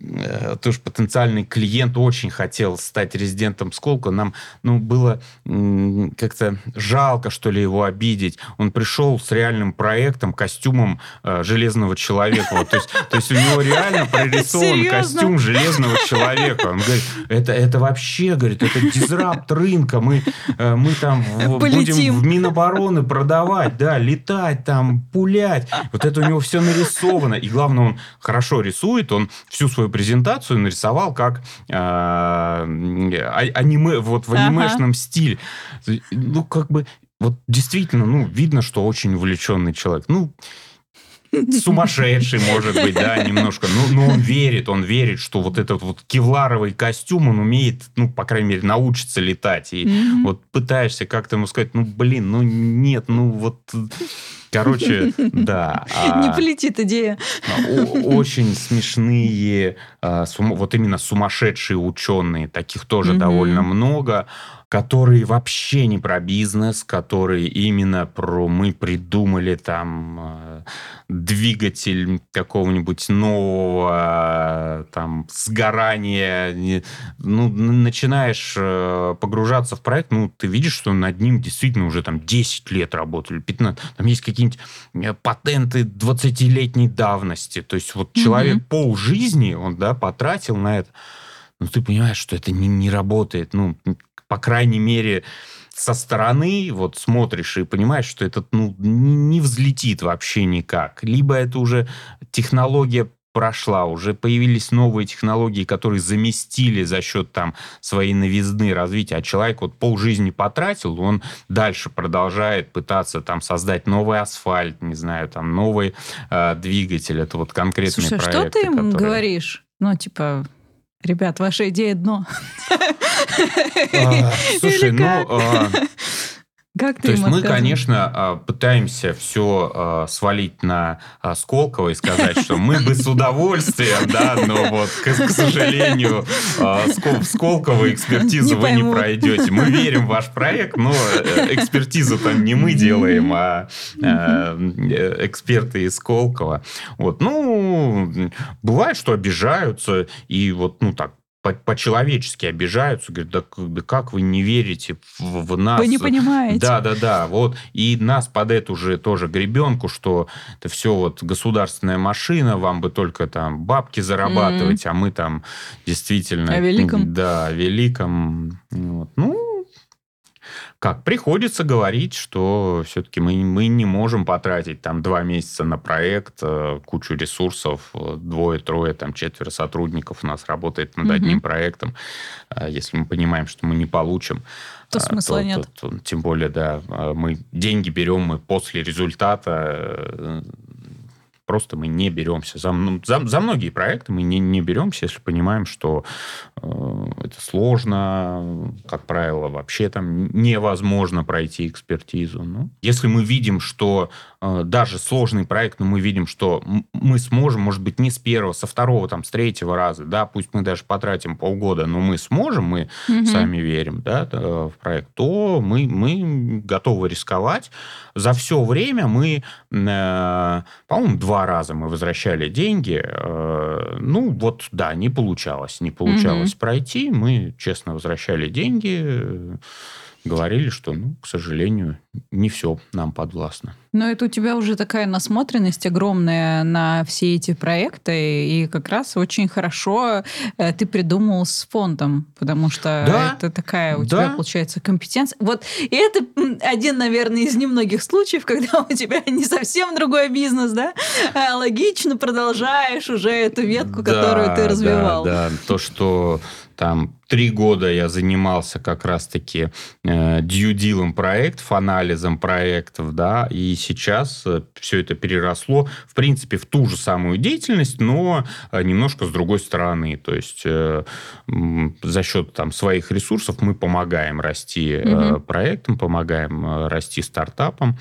Э, тоже потенциальный клиент очень хотел стать резидентом Сколка. Нам ну, было как-то жалко, что ли, его обидеть. Он пришел с реальным проектом, костюмом э, железного человека. Вот, то, есть, то есть у него реально прорисован костюм железного человека. Он говорит, это, это вообще, говорит, это дизрапт рынка. Мы, э, мы там в, будем в Минобороны продавать, да, летать там, пулять. Вот это у него все нарисовано. И главное, он хорошо рисует, он всю свою презентацию нарисовал как э, аниме, вот в анимешном ага. стиле. Ну, как бы, вот действительно, ну, видно, что очень увлеченный человек. Ну, сумасшедший, может быть, да, немножко. Но, но он верит, он верит, что вот этот вот кевларовый костюм, он умеет, ну, по крайней мере, научиться летать. И mm-hmm. вот пытаешься как-то ему сказать, ну, блин, ну, нет, ну, вот... Короче, да. Не а, полетит идея. Очень смешные, а, вот именно сумасшедшие ученые, таких тоже довольно много которые вообще не про бизнес, которые именно про мы придумали там э, двигатель какого-нибудь нового там сгорания. Ну, начинаешь э, погружаться в проект, ну, ты видишь, что над ним действительно уже там 10 лет работали, 15. Там есть какие-нибудь э, патенты 20-летней давности. То есть вот mm-hmm. человек пол жизни он, да, потратил на это. Но ты понимаешь, что это не, не работает. Ну, по крайней мере, со стороны вот смотришь и понимаешь, что этот ну, не взлетит вообще никак. Либо это уже технология прошла, уже появились новые технологии, которые заместили за счет там своей новизны развития, а человек вот полжизни потратил, он дальше продолжает пытаться там создать новый асфальт, не знаю, там новый э, двигатель, это вот конкретный Слушай, проект. что ты им которые... говоришь? Ну, типа, Ребят, ваша идея дно. А, слушай, ну... Как ты То есть мы, конечно, а, пытаемся все а, свалить на а, Сколково и сказать, что мы бы с удовольствием, да, но вот, к, сожалению, в Сколково экспертизу вы не пройдете. Мы верим в ваш проект, но э, экспертизу там не мы делаем, а э, эксперты из Сколково. Вот, ну, бывает, что обижаются, и вот, ну, так, по-человечески обижаются, говорят, да, да как вы не верите в, в нас? Вы не понимаете. Да, да, да. Вот. И нас под эту же тоже гребенку, что это все вот государственная машина, вам бы только там бабки зарабатывать, mm-hmm. а мы там действительно... О великом. Да, о великом. Вот. Ну, как? Приходится говорить, что все-таки мы, мы не можем потратить там два месяца на проект, э, кучу ресурсов, э, двое, трое, там четверо сотрудников у нас работает над угу. одним проектом. Э, если мы понимаем, что мы не получим, то смысла то, нет. То, то, тем более, да, мы деньги берем мы после результата просто мы не беремся. За, за, за многие проекты мы не, не беремся, если понимаем, что э, это сложно, как правило, вообще там невозможно пройти экспертизу. Ну, если мы видим, что даже сложный проект, но мы видим, что мы сможем, может быть, не с первого, со второго, там, с третьего раза, да, пусть мы даже потратим полгода, но мы сможем, мы угу. сами верим, да, в проект, то мы, мы готовы рисковать. За все время мы, э, по-моему, два раза мы возвращали деньги. Э, ну, вот, да, не получалось. Не получалось угу. пройти. Мы честно возвращали деньги говорили, что, ну, к сожалению, не все нам подвластно. Но это у тебя уже такая насмотренность огромная на все эти проекты, и как раз очень хорошо э, ты придумал с фондом, потому что да, это такая у да. тебя, получается, компетенция. Вот, и это один, наверное, из немногих случаев, когда у тебя не совсем другой бизнес, да? А логично продолжаешь уже эту ветку, да, которую ты развивал. Да, да, то, что там три года я занимался как раз-таки э, дьюдилом проектов, анализом проектов, да, и сейчас э, все это переросло, в принципе, в ту же самую деятельность, но э, немножко с другой стороны. То есть э, за счет там своих ресурсов мы помогаем расти угу. проектам, помогаем э, расти стартапам.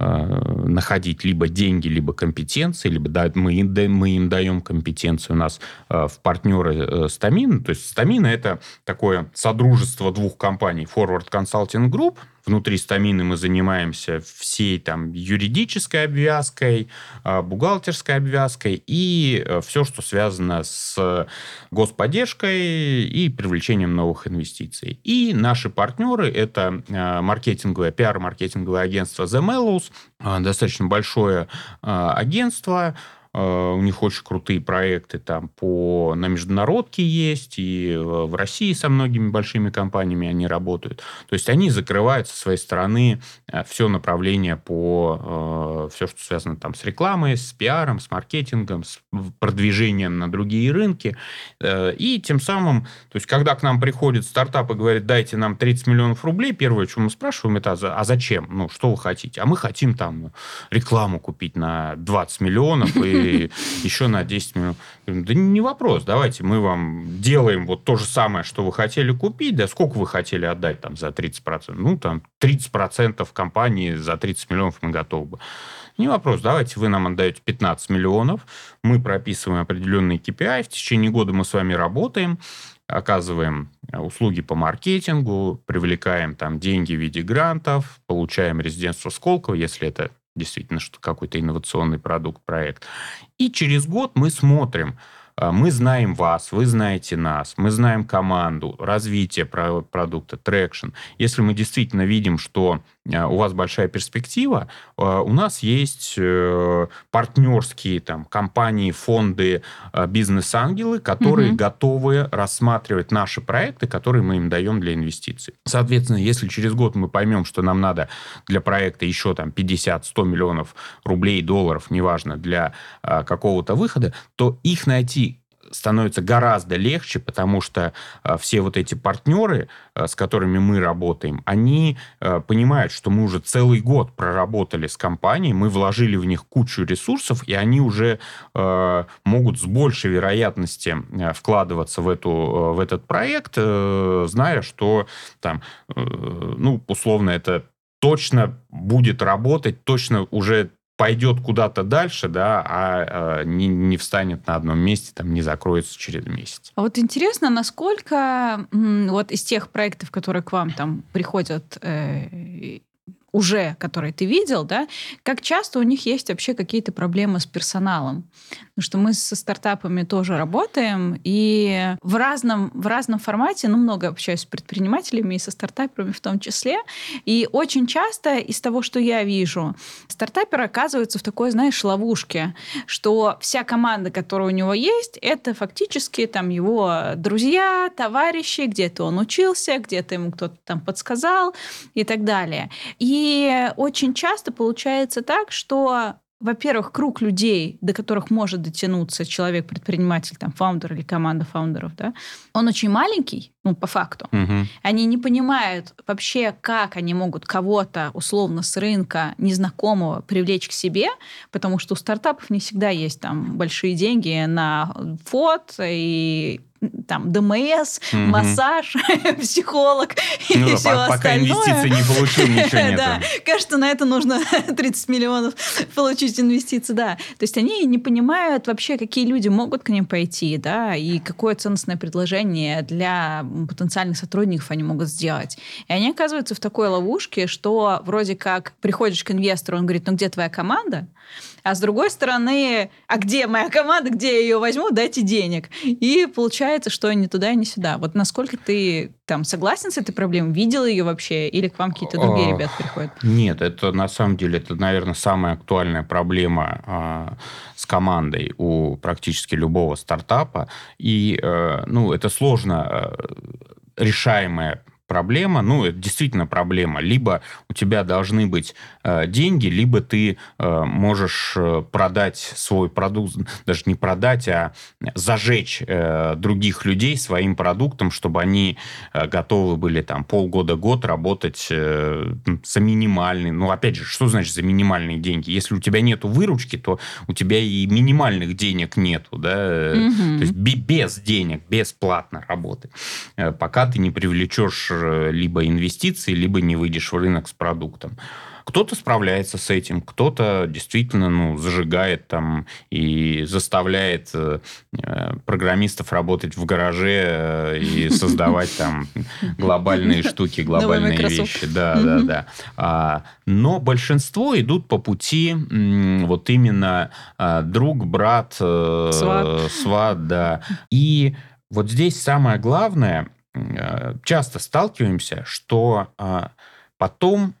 Э, находить либо деньги, либо компетенции, либо да, мы, мы им даем компетенцию у нас э, в партнеры э, Стамина. То есть Стамина – это такое содружество двух компаний Forward Consulting Group – Внутри стамины мы занимаемся всей там юридической обвязкой, а, бухгалтерской обвязкой и э, все, что связано с господдержкой и привлечением новых инвестиций. И наши партнеры – это э, маркетинговое, пиар-маркетинговое агентство The Mellows, э, достаточно большое агентство, у них очень крутые проекты там по, на международке есть, и в России со многими большими компаниями они работают. То есть они закрывают со своей стороны э, все направление по э, все, что связано там с рекламой, с пиаром, с маркетингом, с продвижением на другие рынки. И тем самым, то есть когда к нам приходит стартап и говорит, дайте нам 30 миллионов рублей, первое, что мы спрашиваем, это а зачем? Ну, что вы хотите? А мы хотим там рекламу купить на 20 миллионов и еще на 10 минут. Да не вопрос, давайте мы вам делаем вот то же самое, что вы хотели купить, да сколько вы хотели отдать там за 30%? Ну, там 30% компании за 30 миллионов мы готовы. Не вопрос, давайте вы нам отдаете 15 миллионов, мы прописываем определенные KPI, в течение года мы с вами работаем, оказываем услуги по маркетингу, привлекаем там деньги в виде грантов, получаем резидентство Сколково, если это действительно что какой-то инновационный продукт, проект. И через год мы смотрим, а, мы знаем вас, вы знаете нас, мы знаем команду, развитие продукта, traction. Если мы действительно видим, что у вас большая перспектива, а, у нас есть э, партнерские там, компании, фонды, бизнес-ангелы, которые угу. готовы рассматривать наши проекты, которые мы им даем для инвестиций. Соответственно, если через год мы поймем, что нам надо для проекта еще там 50-100 миллионов рублей, долларов, неважно, для какого-то выхода, то их найти становится гораздо легче, потому что э, все вот эти партнеры, э, с которыми мы работаем, они э, понимают, что мы уже целый год проработали с компанией, мы вложили в них кучу ресурсов, и они уже могут с большей вероятностью вкладываться в, эту, в этот проект, зная, что там, ну, условно, это точно будет работать, точно уже пойдет куда-то дальше, да, а, а не, не встанет на одном месте, там, не закроется через месяц. А вот интересно, насколько вот из тех проектов, которые к вам там приходят э, уже, которые ты видел, да, как часто у них есть вообще какие-то проблемы с персоналом. Потому что мы со стартапами тоже работаем, и в разном, в разном формате, ну, много общаюсь с предпринимателями и со стартаперами в том числе, и очень часто из того, что я вижу, стартапер оказывается в такой, знаешь, ловушке, что вся команда, которая у него есть, это фактически там его друзья, товарищи, где-то он учился, где-то ему кто-то там подсказал и так далее. И очень часто получается так, что во-первых, круг людей, до которых может дотянуться человек-предприниматель, там, фаундер или команда фаундеров, да, он очень маленький, ну, по факту. Мгм. Они не понимают вообще, как они могут кого-то условно с рынка незнакомого привлечь к себе, потому что у стартапов не всегда есть там большие деньги на фот и там ДМС, Мгм. массаж, психолог и Ну да, все по- пока остальное. инвестиций не получил, ничего нету. Да, кажется, на это нужно 30 миллионов получить инвестиции, да. То есть они не понимают вообще, какие люди могут к ним пойти, да, и какое ценностное предложение для потенциальных сотрудников они могут сделать. И они оказываются в такой ловушке, что вроде как приходишь к инвестору, он говорит, ну где твоя команда? А с другой стороны, а где моя команда, где я ее возьму, дайте денег. И получается, что ни туда, ни сюда. Вот насколько ты там согласен с этой проблемой? Видел ее вообще? Или к вам какие-то другие А, ребята приходят? Нет, это на самом деле, это, наверное, самая актуальная проблема а, с командой у практически любого стартапа. И, э, ну, это сложно э, решаемая проблема, ну, это действительно проблема. Либо у тебя должны быть э, деньги, либо ты э, можешь э, продать свой продукт, даже не продать, а зажечь э, других людей своим продуктом, чтобы они э, готовы были там полгода-год работать э, за минимальный. Ну, опять же, что значит за минимальные деньги? Если у тебя нету выручки, то у тебя и минимальных денег нету, да? Мгм. То есть бе- без денег, бесплатно работы, э, пока ты не привлечешь либо инвестиции, либо не выйдешь в рынок с продуктом. Кто-то справляется с этим, кто-то действительно ну, зажигает там и заставляет э, программистов работать в гараже э, и создавать там глобальные штуки, глобальные вещи. Да, да, да. А, но большинство идут по пути м, вот именно а, друг, брат, э, Сват. сват, да. И вот здесь самое главное, часто сталкиваемся, что а, потом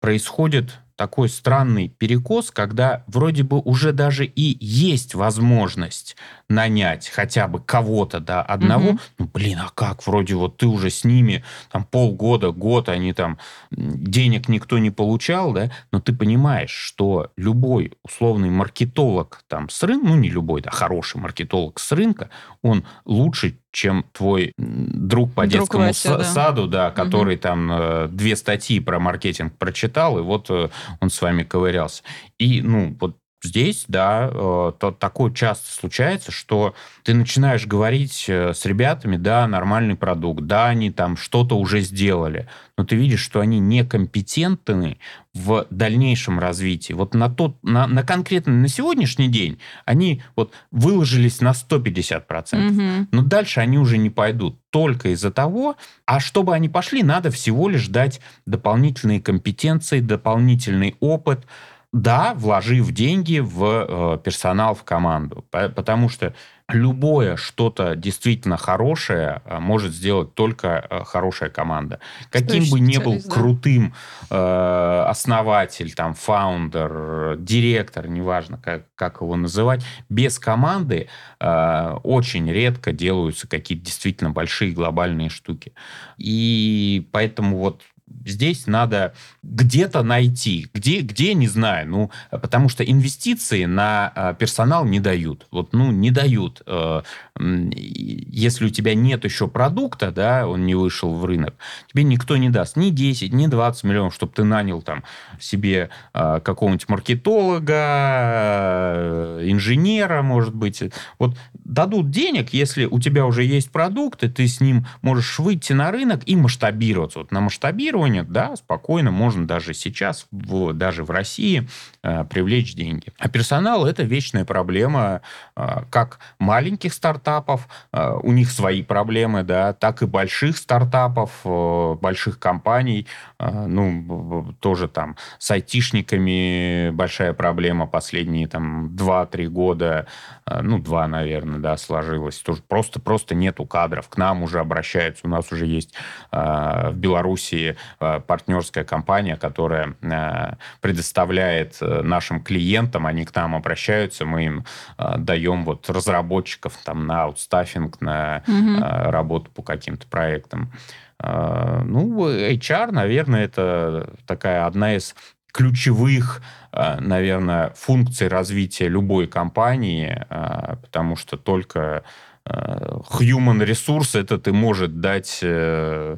происходит такой странный перекос, когда вроде бы уже даже и есть возможность нанять хотя бы кого-то, да, одного. Мгм. Ну, блин, а как? Вроде вот ты уже с ними там полгода, год, они там денег никто не получал, да, но ты понимаешь, что любой условный маркетолог там с рынка, ну, не любой, да, хороший маркетолог с рынка, он лучше, чем твой друг по Друг детскому Вася, да. саду, да, который там э, две статьи про маркетинг прочитал, и вот э, он с вами ковырялся. И, ну, вот здесь, да, э, то, такое часто случается, что ты начинаешь говорить э, с ребятами, да, нормальный продукт, да, они там что-то уже сделали, но ты видишь, что они некомпетентны в дальнейшем развитии. Вот на тот, на, на конкретно на сегодняшний день они вот выложились на 150%. Мгм. Но дальше они уже не пойдут только из-за того, а чтобы они пошли, надо всего лишь дать дополнительные компетенции, дополнительный опыт, да, вложив деньги в э, персонал, в команду. По- Потому что любое что-то действительно хорошее э, может сделать только э, хорошая команда. Каким бы ни был да. крутым э, основатель, там, фаундер, директор, неважно, как, как его называть, без команды э, очень редко делаются какие-то действительно большие глобальные штуки. И поэтому вот здесь надо где-то найти. Где, где, не знаю. Ну, потому что инвестиции на э, персонал не дают. Вот, ну, не дают. Э, Если у тебя нет еще продукта, да, он не вышел в рынок, тебе никто не даст ни 10, ни 20 миллионов, чтобы ты нанял там себе э, какого-нибудь маркетолога, э, инженера, может быть. Вот дадут денег, если у тебя уже есть продукт, и ты с ним можешь выйти на рынок и масштабироваться. Вот на масштабировании масштабирования, да, спокойно можно даже сейчас, в, даже в России, э, привлечь деньги. А персонал – это вечная проблема э, как маленьких стартапов, э, у них свои проблемы, да, так и больших стартапов, э, больших компаний. Э, ну, тоже там с айтишниками большая проблема последние там 2-3 года, э, ну, два, наверное, да, сложилось. Тоже просто, просто нету кадров. К нам уже обращаются. У нас уже есть э, в Белоруссии партнерская компания, которая предоставляет э, нашим клиентам, они к нам обращаются, мы им даем вот разработчиков там на аутстаффинг, на угу. работу по каким-то проектам. Э, ну, HR, наверное, это такая одна из ключевых, э, наверное, функций развития любой компании, э, потому что только human ресурс этот и может дать э,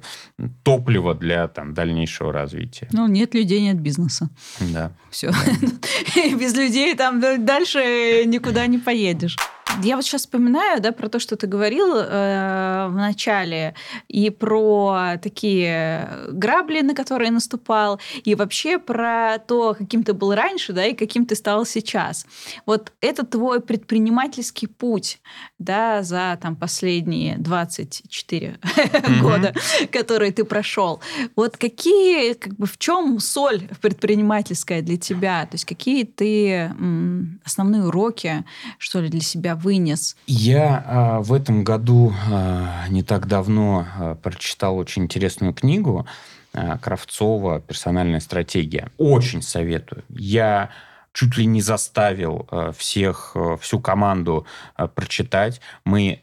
топливо для там, дальнейшего развития. Ну, нет людей, нет бизнеса. Да. Все. Да. Без людей там дальше никуда не поедешь. Я вот сейчас вспоминаю, да, про то, что ты говорил э, в начале, и про такие грабли, на которые наступал, и вообще про то, каким ты был раньше, да, и каким ты стал сейчас. Вот это твой предпринимательский путь, да, за там последние 24 mm-hmm. года, которые ты прошел. Вот какие, как бы, в чем соль предпринимательская для тебя? То есть какие ты м, основные уроки, что ли, для себя вынес? Я а, в этом году а, не так давно а, прочитал очень интересную книгу а, Кравцова «Персональная стратегия». Очень советую. Я чуть ли не заставил э, всех, э, всю команду прочитать. Мы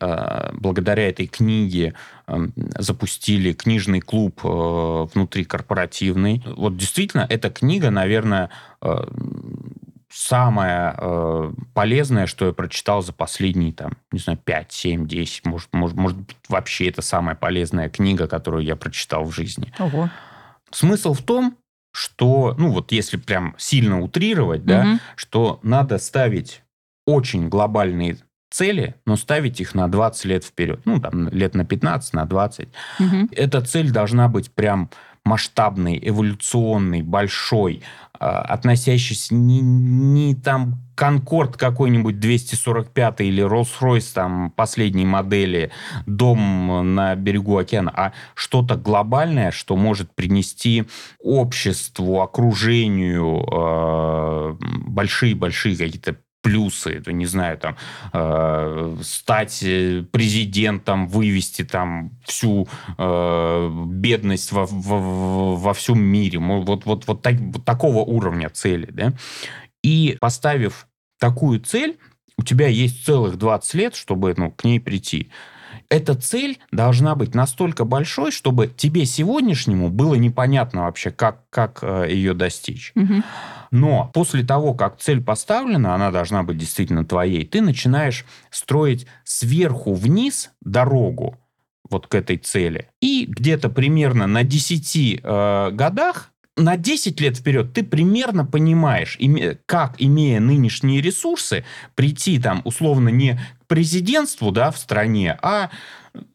благодаря этой книге запустили книжный клуб внутри корпоративный. Вот действительно, эта книга, наверное, самое э, полезное, что я прочитал за последние, там, не знаю, 5, 7, 10, может, может, может быть, вообще это самая полезная книга, которую я прочитал в жизни. Ого. Смысл в том, что, ну вот если прям сильно утрировать, угу. да, что надо ставить очень глобальные цели, но ставить их на 20 лет вперед. Ну, там, лет на 15, на 20. Угу. Эта цель должна быть прям масштабный, эволюционный, большой, а, относящийся не, не там Конкорд какой-нибудь 245 или Rolls-Royce там последней модели, дом на берегу океана, а что-то глобальное, что может принести обществу, окружению большие-большие а, какие-то плюсы, это, не знаю, там, э, стать э, президентом, вывести там всю э, бедность во, во, во всем мире. Вот, вот, вот, так, вот такого уровня цели, да. И поставив такую цель, у тебя есть целых 20 лет, чтобы ну, к ней прийти. Эта цель должна быть настолько большой, чтобы тебе сегодняшнему было непонятно вообще, как, как э, ее достичь. Угу. Но после того, как цель поставлена, она должна быть действительно твоей, ты начинаешь строить сверху вниз дорогу вот к этой цели. И где-то примерно на 10 э, годах на 10 лет вперед ты примерно понимаешь, как, имея нынешние ресурсы, прийти там условно не президентству да, в стране, а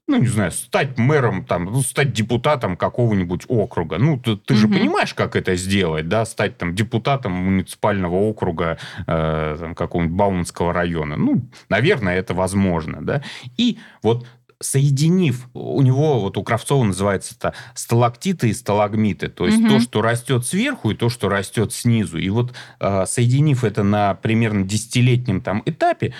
ну, не знаю, стать мэром, там, ну, стать депутатом какого-нибудь округа. Ну, ты, ты угу. же понимаешь, как это сделать, да, стать там депутатом муниципального округа э, какого-нибудь Бауманского района. Ну, наверное, это возможно, да. И вот соединив, у него, вот у Кравцова называется это сталактиты и сталагмиты, то есть угу. то, что растет сверху и то, что растет снизу. И вот э, соединив это на примерно десятилетнем там этапе,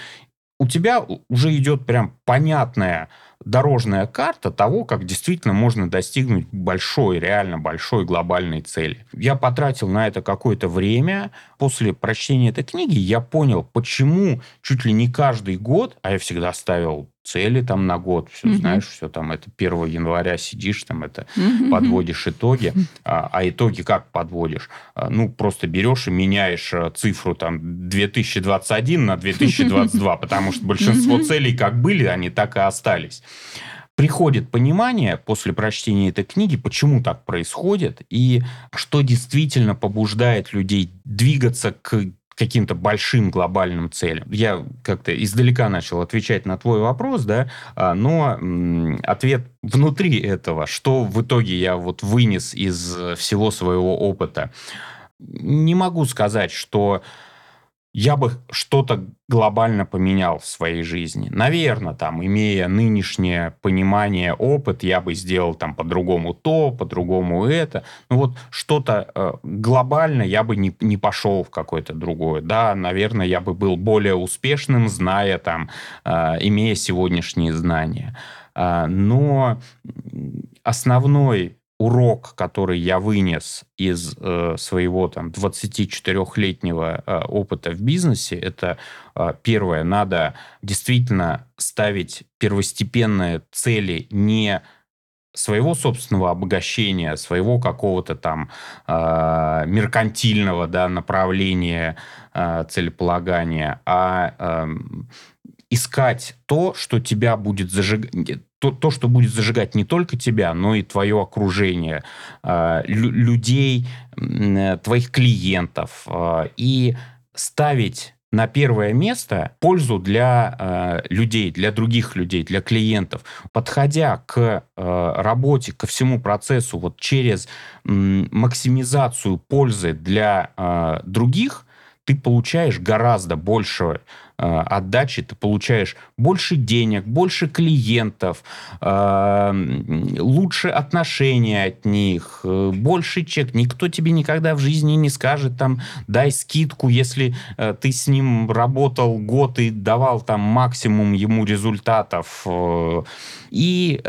у тебя уже идет прям понятная дорожная карта того, как действительно можно достигнуть большой, реально большой глобальной цели. Я потратил на это какое-то время. После прочтения этой книги я понял, почему чуть ли не каждый год, а я всегда ставил цели там на год, все mm-hmm. знаешь, все там это 1 января сидишь, там это mm-hmm. подводишь итоги, а, а итоги как подводишь? А, ну, просто берешь и меняешь а, цифру там 2021 на 2022, потому что большинство целей как были, они так и остались приходит понимание после прочтения этой книги, почему так происходит и что действительно побуждает людей двигаться к каким-то большим глобальным целям. Я как-то издалека начал отвечать на твой вопрос, да, а, но ответ внутри этого, что в итоге я вот вынес из всего своего опыта, не могу сказать, что я бы что-то глобально поменял в своей жизни. Наверное, там, имея нынешнее понимание, опыт, я бы сделал там по-другому то, по-другому это. Ну вот что-то э, глобально я бы не, не пошел в какое-то другое. Да, наверное, я бы был более успешным, зная там, э, имея сегодняшние знания. Э, но основной урок, который я вынес из э, своего там 24-летнего э, опыта в бизнесе, это э, первое, надо действительно ставить первостепенные цели не своего собственного обогащения, своего какого-то там э, меркантильного да, направления э, целеполагания, а э, искать то, что тебя будет зажигать, то, то, что будет зажигать не только тебя, но и твое окружение, э, людей, э, твоих клиентов, э, и ставить на первое место пользу для э, людей, для других людей, для клиентов. Подходя к э, работе, ко всему процессу вот через э, максимизацию пользы для э, других, ты получаешь гораздо больше отдачи ты получаешь больше денег, больше клиентов, э, лучше отношения от них, э, больше чек. Никто тебе никогда в жизни не скажет там дай скидку, если ты с ним работал год и давал там максимум ему результатов. И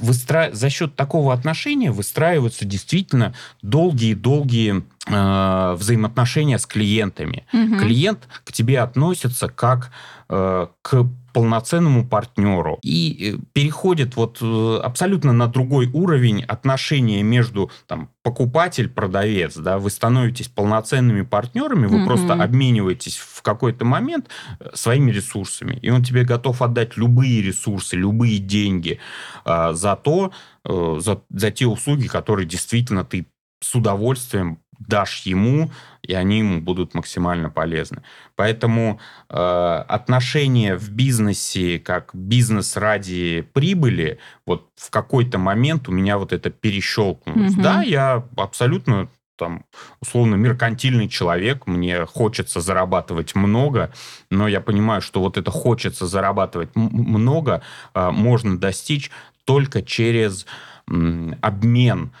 выстра... за счет такого отношения выстраиваются действительно долгие-долгие взаимоотношения с клиентами. Угу. Клиент к тебе относится как э, к полноценному партнеру и э, переходит вот э, абсолютно на другой уровень отношения между там покупатель продавец да вы становитесь полноценными партнерами вы mm-hmm. просто обмениваетесь в какой-то момент э, своими ресурсами и он тебе готов отдать любые ресурсы любые деньги э, за то э, за за те услуги которые действительно ты с удовольствием дашь ему, и они ему будут максимально полезны. Поэтому э, отношения в бизнесе как бизнес ради прибыли, вот в какой-то момент у меня вот это перещелкнулось. Угу. Да, я абсолютно там, условно, меркантильный человек, мне хочется зарабатывать много, но я понимаю, что вот это хочется зарабатывать много э, можно достичь только через обмен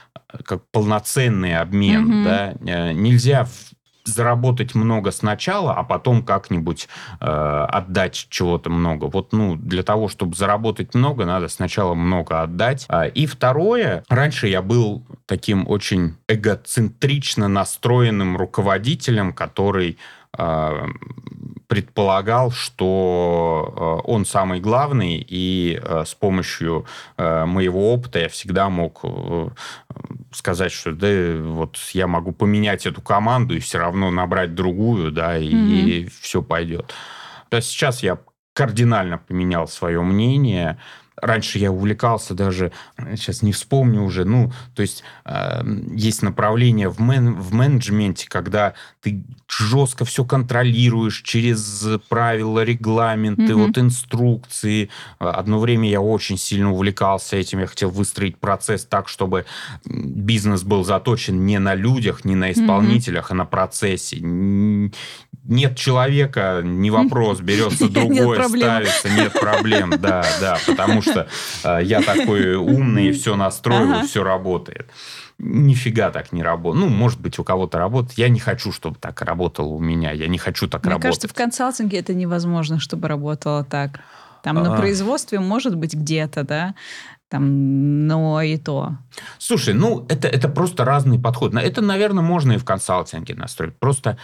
как полноценный обмен, угу. да, нельзя заработать много сначала, а потом как-нибудь э, отдать чего-то много. Вот, ну, для того, чтобы заработать много, надо сначала много отдать. А, и второе, раньше я был таким очень эгоцентрично настроенным руководителем, который предполагал, что э, он самый главный, и э, с помощью э, моего опыта я всегда мог сказать, что да, вот я могу поменять эту команду и все равно набрать другую, да, и, mm-hmm. и все пойдет. То есть сейчас я кардинально поменял свое мнение, раньше я увлекался даже, сейчас не вспомню уже, ну, то есть э, есть направление в, мен, в менеджменте, когда ты жестко все контролируешь через правила, регламенты, mm-hmm. вот инструкции. Одно время я очень сильно увлекался этим, я хотел выстроить процесс так, чтобы бизнес был заточен не на людях, не на исполнителях, mm-hmm. а на процессе нет человека, не вопрос, берется другое, ставится, нет проблем, да, да, потому что э, я такой умный, все настроил, все работает. Нифига так не работает. Ну, может быть, у кого-то работает. Я не хочу, чтобы так работало у меня. Я не хочу так Мне работать. Мне кажется, в консалтинге это невозможно, чтобы работало так. Там на а... производстве может быть где-то, да, там, но и то. Слушай, ну, это, это просто разный подход. Это, наверное, можно и в консалтинге настроить. Просто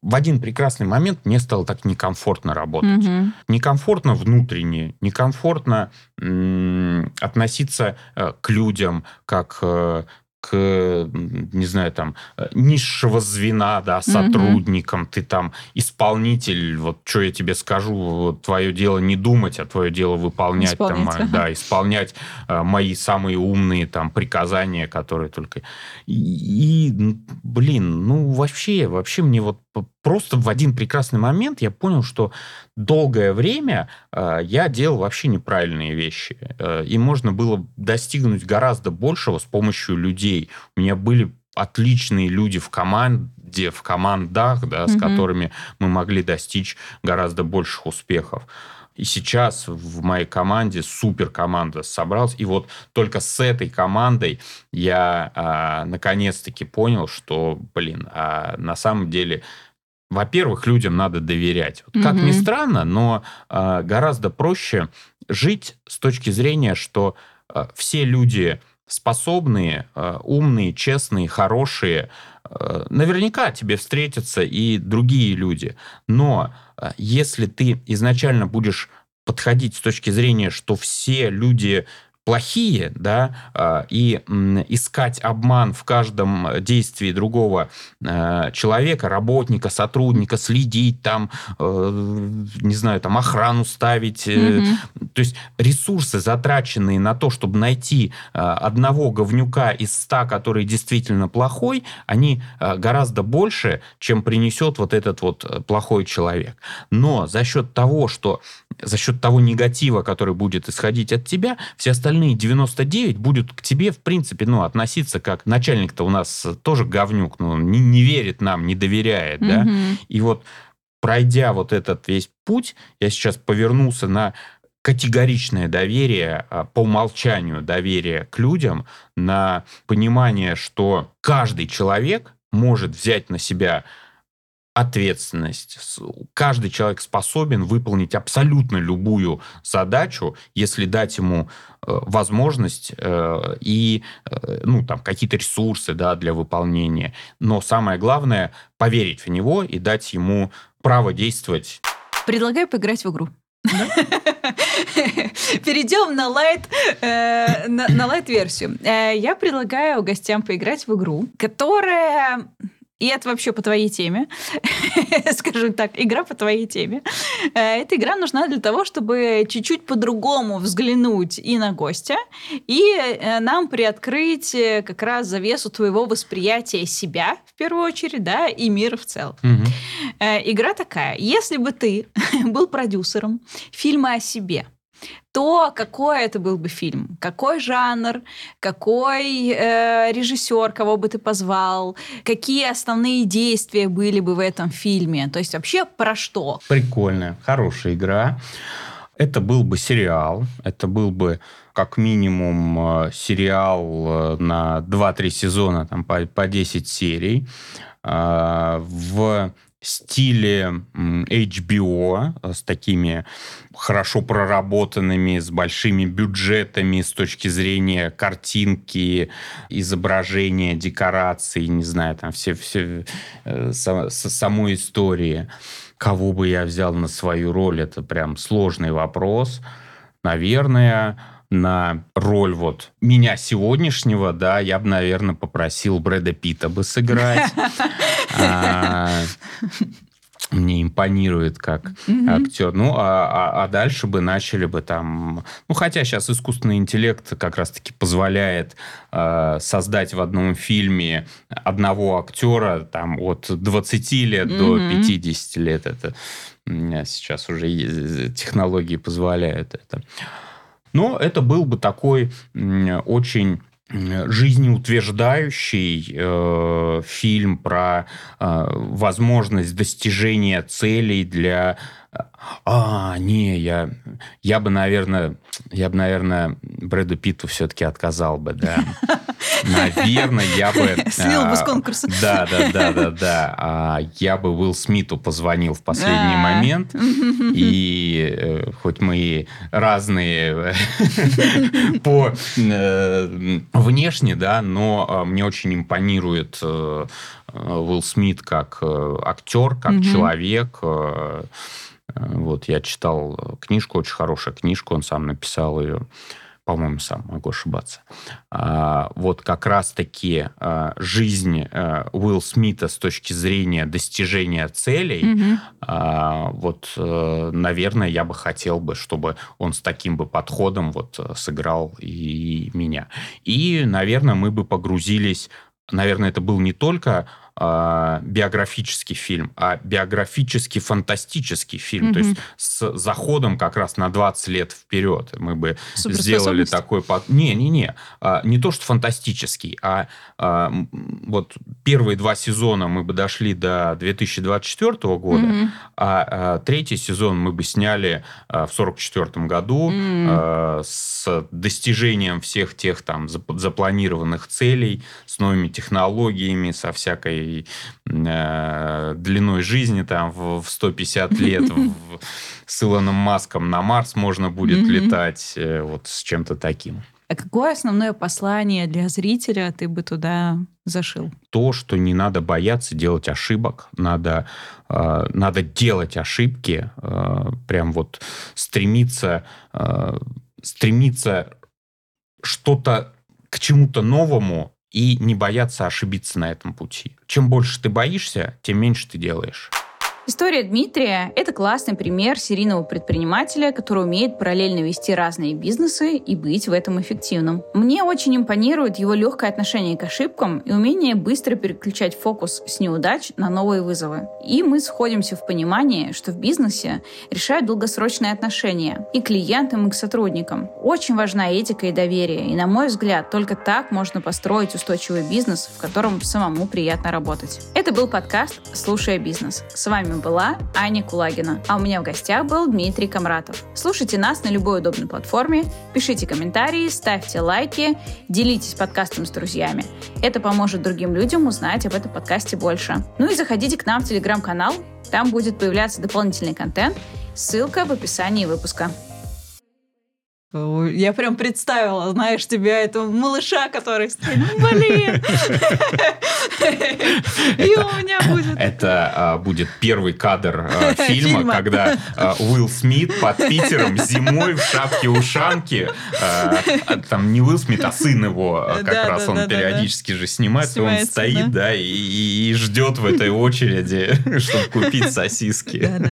в один прекрасный момент мне стало так некомфортно работать. Угу. Некомфортно внутренне, некомфортно м- относиться э, к людям, как э, к, не знаю, там, э, низшего звена, да, сотрудникам, mm-hmm. ты там исполнитель, вот что я тебе скажу, вот, твое дело не думать, а твое дело выполнять, там, а, да, исполнять а, мои самые умные там приказания, которые только... И, и, блин, ну, вообще, вообще мне вот просто в один прекрасный момент я понял, что долгое время э, я делал вообще неправильные вещи. Э, и можно было достигнуть гораздо большего с помощью людей. У меня были отличные люди в команде, в командах, да, с mm-hmm. которыми мы могли достичь гораздо больших успехов. И сейчас в моей команде супер команда собралась. И вот только с этой командой я а, наконец-таки понял, что, блин, а на самом деле во-первых, людям надо доверять. Вот, как ни странно, но э, гораздо проще жить с точки зрения, что э, все люди способные, э, умные, честные, хорошие, э, наверняка тебе встретятся и другие люди. Но если ты изначально будешь подходить с точки зрения, что все люди плохие, да, а, и искать обман в каждом действии другого а, человека, работника, сотрудника, следить там, э, не знаю, там охрану ставить. Mm-hmm. То есть ресурсы, затраченные на то, чтобы найти одного говнюка из ста, который действительно плохой, они гораздо больше, чем принесет вот этот вот э, плохой человек. Но за счет того, что за счет того негатива, который будет исходить от тебя, все остальные 99 будут к тебе, в принципе, ну, относиться как начальник-то у нас тоже говнюк, ну, не, не верит нам, не доверяет, mm-hmm. да. И вот пройдя вот этот весь путь, я сейчас повернулся на категоричное доверие, а, по умолчанию доверие к людям, на понимание, что каждый человек может взять на себя ответственность. Каждый человек способен выполнить абсолютно любую задачу, если дать ему э, возможность э, и э, ну, там, какие-то ресурсы да, для выполнения. Но самое главное – поверить в него и дать ему право действовать. Предлагаю поиграть в игру. Перейдем на лайт, э, на, на лайт версию. Э, я предлагаю гостям поиграть в игру, которая и это вообще по твоей теме, скажу так, игра по твоей теме. Э, эта игра нужна для того, чтобы чуть-чуть по-другому взглянуть и на гостя, и э, нам приоткрыть э, как раз завесу твоего восприятия себя, в первую очередь, да, и мира в целом. Угу. Игра такая. Если бы ты был продюсером фильма о себе, то какой это был бы фильм, какой жанр, какой э, режиссер, кого бы ты позвал, какие основные действия были бы в этом фильме, то есть вообще про что? Прикольная, хорошая игра. Это был бы сериал, это был бы как минимум э, сериал э, на 2-3 сезона, там, по, по 10 серий. А, в стиле HBO э, с такими хорошо проработанными, с большими бюджетами с точки зрения картинки, изображения, декораций, не знаю, там все, все э, со, самой истории. Кого бы я взял на свою роль, это прям сложный вопрос. Наверное, на роль вот меня сегодняшнего, да, я бы, наверное, попросил Брэда Питта бы сыграть. А, мне импонирует как актер. Ну, а, а, а дальше бы начали бы там... Ну, хотя сейчас искусственный интеллект как раз-таки позволяет э, создать в одном фильме одного актера там от 20 лет до 50 лет. Это сейчас уже технологии позволяют это. Но это был бы такой очень жизнеутверждающий э, фильм про э, возможность достижения целей для а, не, я, я бы, наверное, я бы, наверное, Брэду Питту все-таки отказал бы, да. Наверное, я бы... Слил бы с конкурса. Да, да, да, да, да. А я бы Уилл Смиту позвонил в последний момент. И э, хоть мы и разные по э, внешне, да, но мне очень импонирует э, Уилл Смит как актер, как человек. Вот, я читал книжку, очень хорошая книжка, он сам написал ее, по-моему, сам, могу ошибаться. А, вот как раз-таки а, жизнь а, Уилл Смита с точки зрения достижения целей, mm-hmm. а, вот, а, наверное, я бы хотел бы, чтобы он с таким бы подходом вот сыграл и меня. И, наверное, мы бы погрузились наверное, это был не только э, биографический фильм, а биографический фантастический фильм. Мгм. То есть с заходом как раз на 20 лет вперед мы бы сделали такой... под- Не-не-не. а, Не то, что фантастический, а а, вот первые два сезона мы бы дошли до 2024 года, Мгм. а, а, третий сезон мы бы сняли а, в 44 году а, с достижением всех тех там зап- запланированных целей, с новыми технологиями, со всякой м, э, длиной жизни там в, в 150 лет. в- С Илоном Маском на Марс можно будет летать, э, вот с чем-то таким. А какое основное послание для зрителя ты бы туда зашил? то, что не надо бояться делать ошибок, надо, э, надо делать ошибки, э, прям вот стремиться, э, стремиться что-то к чему-то новому и не бояться ошибиться на этом пути. Чем больше ты боишься, тем меньше ты делаешь. История Дмитрия – это классный пример серийного предпринимателя, который умеет параллельно вести разные бизнесы и быть в этом эффективным. Мне очень импонирует его легкое отношение к ошибкам и умение быстро переключать фокус с неудач на новые вызовы. И мы сходимся в понимании, что в бизнесе решают долгосрочные отношения и клиентам, и к сотрудникам. Очень важна этика и доверие, и, на мой взгляд, только так можно построить устойчивый бизнес, в котором самому приятно работать. Это был подкаст «Слушая бизнес». С вами была Аня Кулагина, а у меня в гостях был Дмитрий Комратов. Слушайте нас на любой удобной платформе, пишите комментарии, ставьте лайки, делитесь подкастом с друзьями. Это поможет другим людям узнать об этом подкасте больше. Ну и заходите к нам в телеграм-канал, там будет появляться дополнительный контент, ссылка в описании выпуска. Я прям представила, знаешь, тебя, этого малыша, который стоит, «Ну, блин. И у меня будет... Это а, будет первый кадр а, фильма, когда а, Уилл Смит под Питером зимой в шапке-ушанке, там не Уилл Смит, а сын его, как раз он периодически же снимается, и он стоит, да, и, ждет в этой очереди, чтобы купить сосиски.